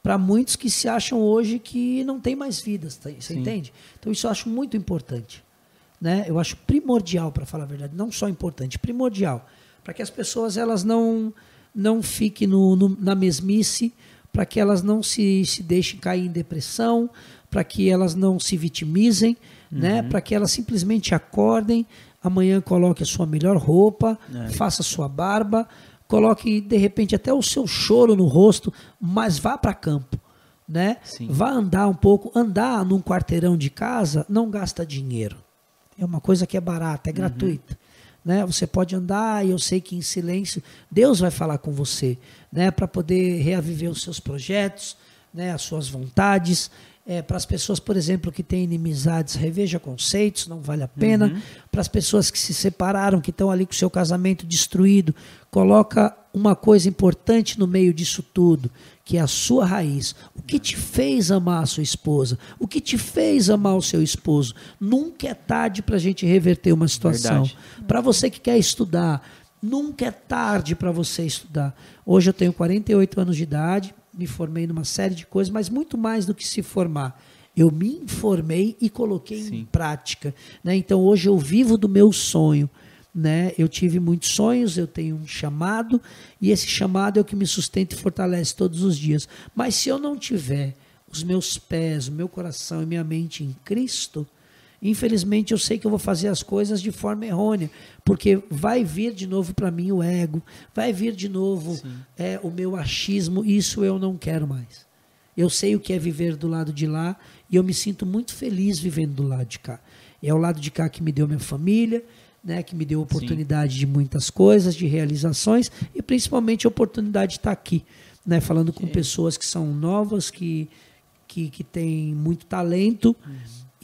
para muitos que se acham hoje que não tem mais vidas, tá? você Sim. entende? Então isso eu acho muito importante, né? Eu acho primordial para falar a verdade, não só importante, primordial, para que as pessoas elas não não fiquem no, no- na mesmice, para que elas não se, se deixem cair em depressão, para que elas não se vitimizem, né? Para que elas simplesmente acordem, amanhã coloque a sua melhor roupa, É. faça a sua barba, coloque de repente até o seu choro no rosto, mas vá para campo, né? Sim. Vá andar um pouco, andar num quarteirão de casa não gasta dinheiro. É uma coisa que é barata, é gratuita. Né? Você pode andar e eu sei que em silêncio Deus vai falar com você, né? Para poder reaviver os seus projetos, né? As suas vontades. É, para as pessoas, por exemplo, que têm inimizades, reveja conceitos, não vale a pena. Para as pessoas que se separaram, que estão ali com o seu casamento destruído, coloca uma coisa importante no meio disso tudo, que é a sua raiz. O que te fez amar a sua esposa? O que te fez amar o seu esposo? Nunca é tarde para a gente reverter uma situação. Para você que quer estudar, nunca é tarde para você estudar. Hoje eu tenho 48 anos de idade, me formei numa série de coisas, mas muito mais do que se formar. Eu me informei e coloquei em Sim. prática. Né? Então hoje eu vivo do meu sonho. Né? Eu tive muitos sonhos, eu tenho um chamado, e esse chamado é o que me sustenta e fortalece todos os dias. Mas se eu não tiver os meus pés, o meu coração e minha mente em Cristo, infelizmente eu sei que eu vou fazer as coisas de forma errônea, porque vai vir de novo para mim o ego, vai vir de novo é, o meu achismo, isso eu não quero mais. Eu sei o que é viver do lado de lá e eu me sinto muito feliz vivendo do lado de cá. É o lado de cá que me deu minha família, né, que me deu oportunidade de muitas coisas, de realizações e principalmente a oportunidade de estar aqui, né, falando com pessoas que são novas, que, que, que têm muito talento.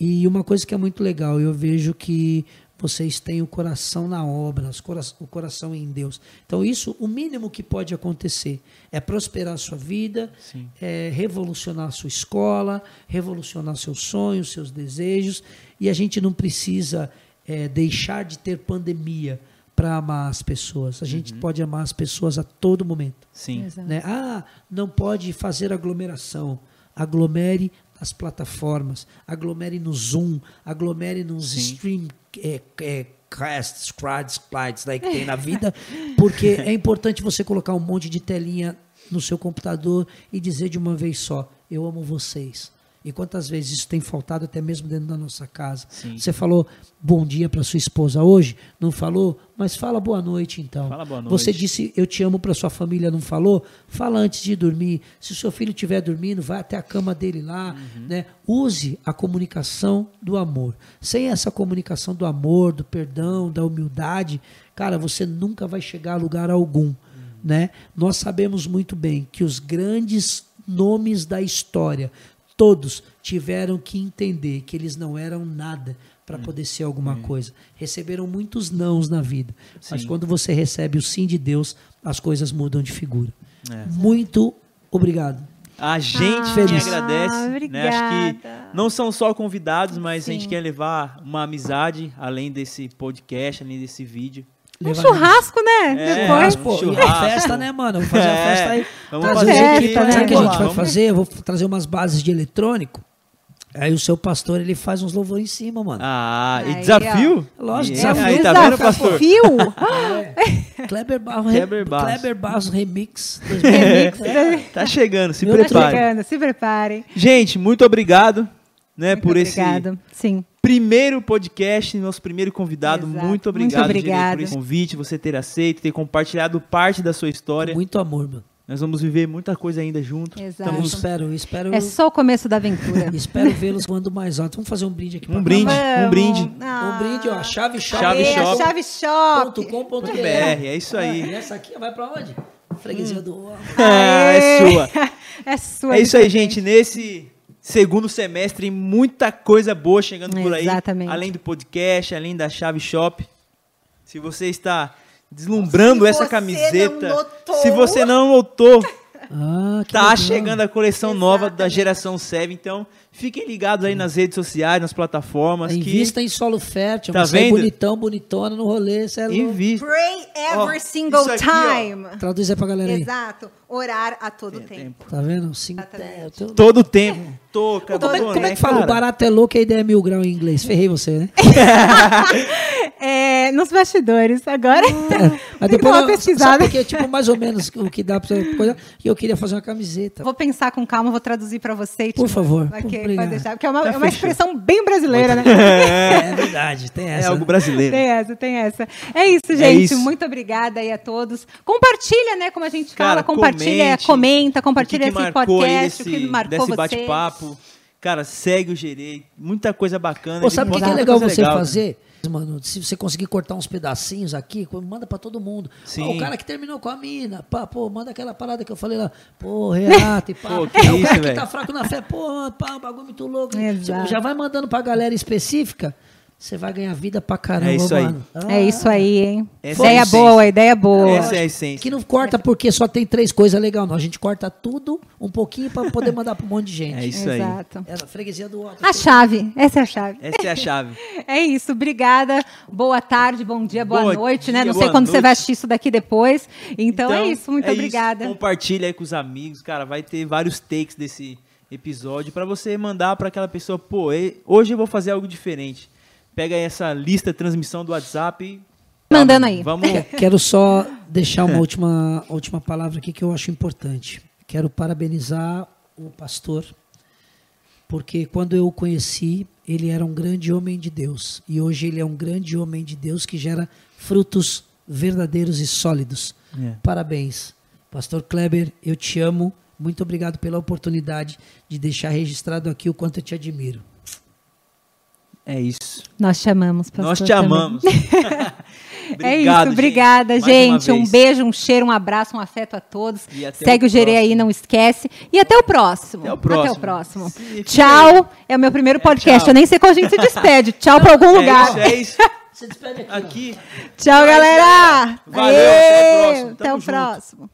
E uma coisa que é muito legal, eu vejo que vocês têm o coração na obra, o coração em Deus. Então, isso, o mínimo que pode acontecer é prosperar a sua vida, Sim. é revolucionar a sua escola, revolucionar seus sonhos, seus desejos. E a gente não precisa é, deixar de ter pandemia para amar as pessoas. A gente pode amar as pessoas a todo momento. Sim. Né? Ah, não pode fazer aglomeração. Aglomere nas plataformas, aglomere no Zoom, aglomere nos stream é, é, casts, crowds, slides né, que tem na [laughs] vida, porque é importante você colocar um monte de telinha no seu computador e dizer de uma vez só: Eu amo vocês. E quantas vezes isso tem faltado até mesmo dentro da nossa casa? Sim. Você falou bom dia para sua esposa hoje? Não falou? Mas fala boa noite então. Fala boa Você noite. disse eu te amo para sua família, não falou? Fala antes de dormir. Se o seu filho estiver dormindo, vai até a cama dele lá, Uhum. né? Use a comunicação do amor. Sem essa comunicação do amor, do perdão, da humildade, cara, você nunca vai chegar a lugar algum, Uhum. né? Nós sabemos muito bem que os grandes nomes da história, todos tiveram que entender que eles não eram nada para Hum. poder ser alguma coisa. Receberam muitos nãos na vida, mas Sim. quando você recebe o sim de Deus, as coisas mudam de figura. É. Muito obrigado. A gente Ah, que Feliz. agradece. Né? Acho que obrigada. não são só convidados, mas a gente Sim. quer levar uma amizade além desse podcast, além desse vídeo. Um churrasco, né? É, Depois. Pô, a churrasco. festa, né, mano? Vamos fazer uma É, festa aí. vamos Trazer fazer festa, equipamentos. né? Sabe o que a gente vai fazer? Eu vou trazer umas bases de eletrônico. Aí o seu pastor, ele faz uns louvores em cima, mano. Ah, e Aí, desafio? ó. Lógico, E- desafio. Aí, tá vendo, pastor? Desafio? [laughs] Kleber Barros, Kleber Barros. Kleber Barros Remix. [laughs] Remix. Tá chegando, se Meu Tá prepare. chegando, se preparem. Gente, muito obrigado, né, Muito por esse obrigado. Sim. primeiro podcast, nosso primeiro convidado. Exato. Muito Muito obrigado, Girei, obrigada. por esse convite, você ter aceito, ter compartilhado parte da sua história. Muito amor, mano. Nós vamos viver muita coisa ainda junto. Exato. Então, espero, espero, É só o começo da aventura. [laughs] espero vê-los voando mais alto. Vamos fazer um brinde aqui. pra Um brinde, um brinde. Um brinde, ó. Chave Shop. Chave Aê, Shop. Chave Shop. .com.br. BR, é isso aí. E essa aqui vai pra onde? Freguesia do Ah, é sua. [laughs] É sua. É isso aí, gente. Nesse segundo semestre, muita coisa boa chegando por aí. Exatamente. Além do podcast, além da Chave Shop. Se você está deslumbrando Se essa camiseta, se você não notou, Ah, que tá legal. chegando a coleção nova da geração 7. Então, fiquem ligados aí nas redes sociais, nas plataformas. que Invista em solo fértil. Tá Tá vendo? bonitão, bonitona no rolê. Cê é louco. invista. Pray every Ó, single aqui, ó. time. Traduz aí pra galera aí. Exato. Orar a todo Tem tempo. Tá vendo? Sim, é, tô- Todo o tempo. Touca, Como é, como é que fala? O cara. barato é louco e a ideia é mil grau em inglês. Ferrei você, né? [laughs] [laughs] É, nos bastidores. Agora. Mas Tem que dar uma eu- pesquisada. Sabe porque, tipo, mais ou menos o que dá pra você coisa. E eu queria fazer uma camiseta. Vou pensar com calma, vou traduzir pra você. e te Por favor, pode deixar. Porque é uma, Tá é uma expressão bem brasileira, né? É verdade, tem É essa. algo né? brasileiro. Tem essa, tem essa. É isso, gente. isso. Muito obrigada aí a todos. Compartilha, né? Como a gente Cara, fala, compartilha, comente comenta, compartilha que que esse podcast, o que marcou desse bate-papo. Cara, segue o Gerei. Muita coisa bacana. Pô, sabe o que, que é legal você legal. fazer? Mano, se você conseguir cortar uns pedacinhos aqui, manda pra todo mundo. Sim. Ó, o cara que terminou com a mina, pá, pô, manda aquela parada que eu falei lá, pô, [laughs] reata e pá. Pô, que é o isso, cara que velho. tá fraco na fé, pô, pá, um bagulho muito louco. Exato. Já vai mandando pra galera específica, você vai ganhar vida pra caramba, É isso aí. mano. É isso aí, hein? Essa é a ideia essência. boa, ideia boa. Essa é a essência. Que não corta porque só tem três coisas legais, não. A gente corta tudo um pouquinho pra poder mandar pra um monte de gente. É isso aí. Exato. É na freguesia do outro. A chave, essa é a chave. Essa é a chave. [laughs] É isso, obrigada. Boa tarde, bom dia, boa Boa noite, né? dia, Não sei quando você noite. vai assistir isso daqui depois. Então, é isso, muito é obrigada. Compartilha aí com os amigos, cara. Vai ter vários takes desse episódio pra você mandar pra aquela pessoa, pô, hoje eu vou fazer algo diferente. Pega aí essa lista de transmissão do WhatsApp e Mandando aí. Vamos. Quero só deixar uma última, última palavra aqui que eu acho importante. Quero parabenizar o pastor, porque quando eu o conheci, ele era um grande homem de Deus. E hoje ele é um grande homem de Deus que gera frutos verdadeiros e sólidos. É. Parabéns. Pastor Kleber, eu te amo. Muito obrigado pela oportunidade de deixar registrado aqui o quanto eu te admiro. É isso. Nós te amamos, pastor. Nós te também. amamos. [laughs] é isso, obrigada, gente. uma Um beijo, um cheiro, um abraço, um afeto a todos. E até Segue o o Gerê aí, não esquece. E até o próximo. Até o próximo. Até o próximo. Se- Tchau. É o meu primeiro podcast. tchau. Eu nem sei qual a gente se despede. [laughs] Tchau pra algum É lugar. isso, é isso. [laughs] Você despede aqui. Aqui. Tchau, galera. Valeu, até o Aê, próximo. Até Tamo o junto. próximo.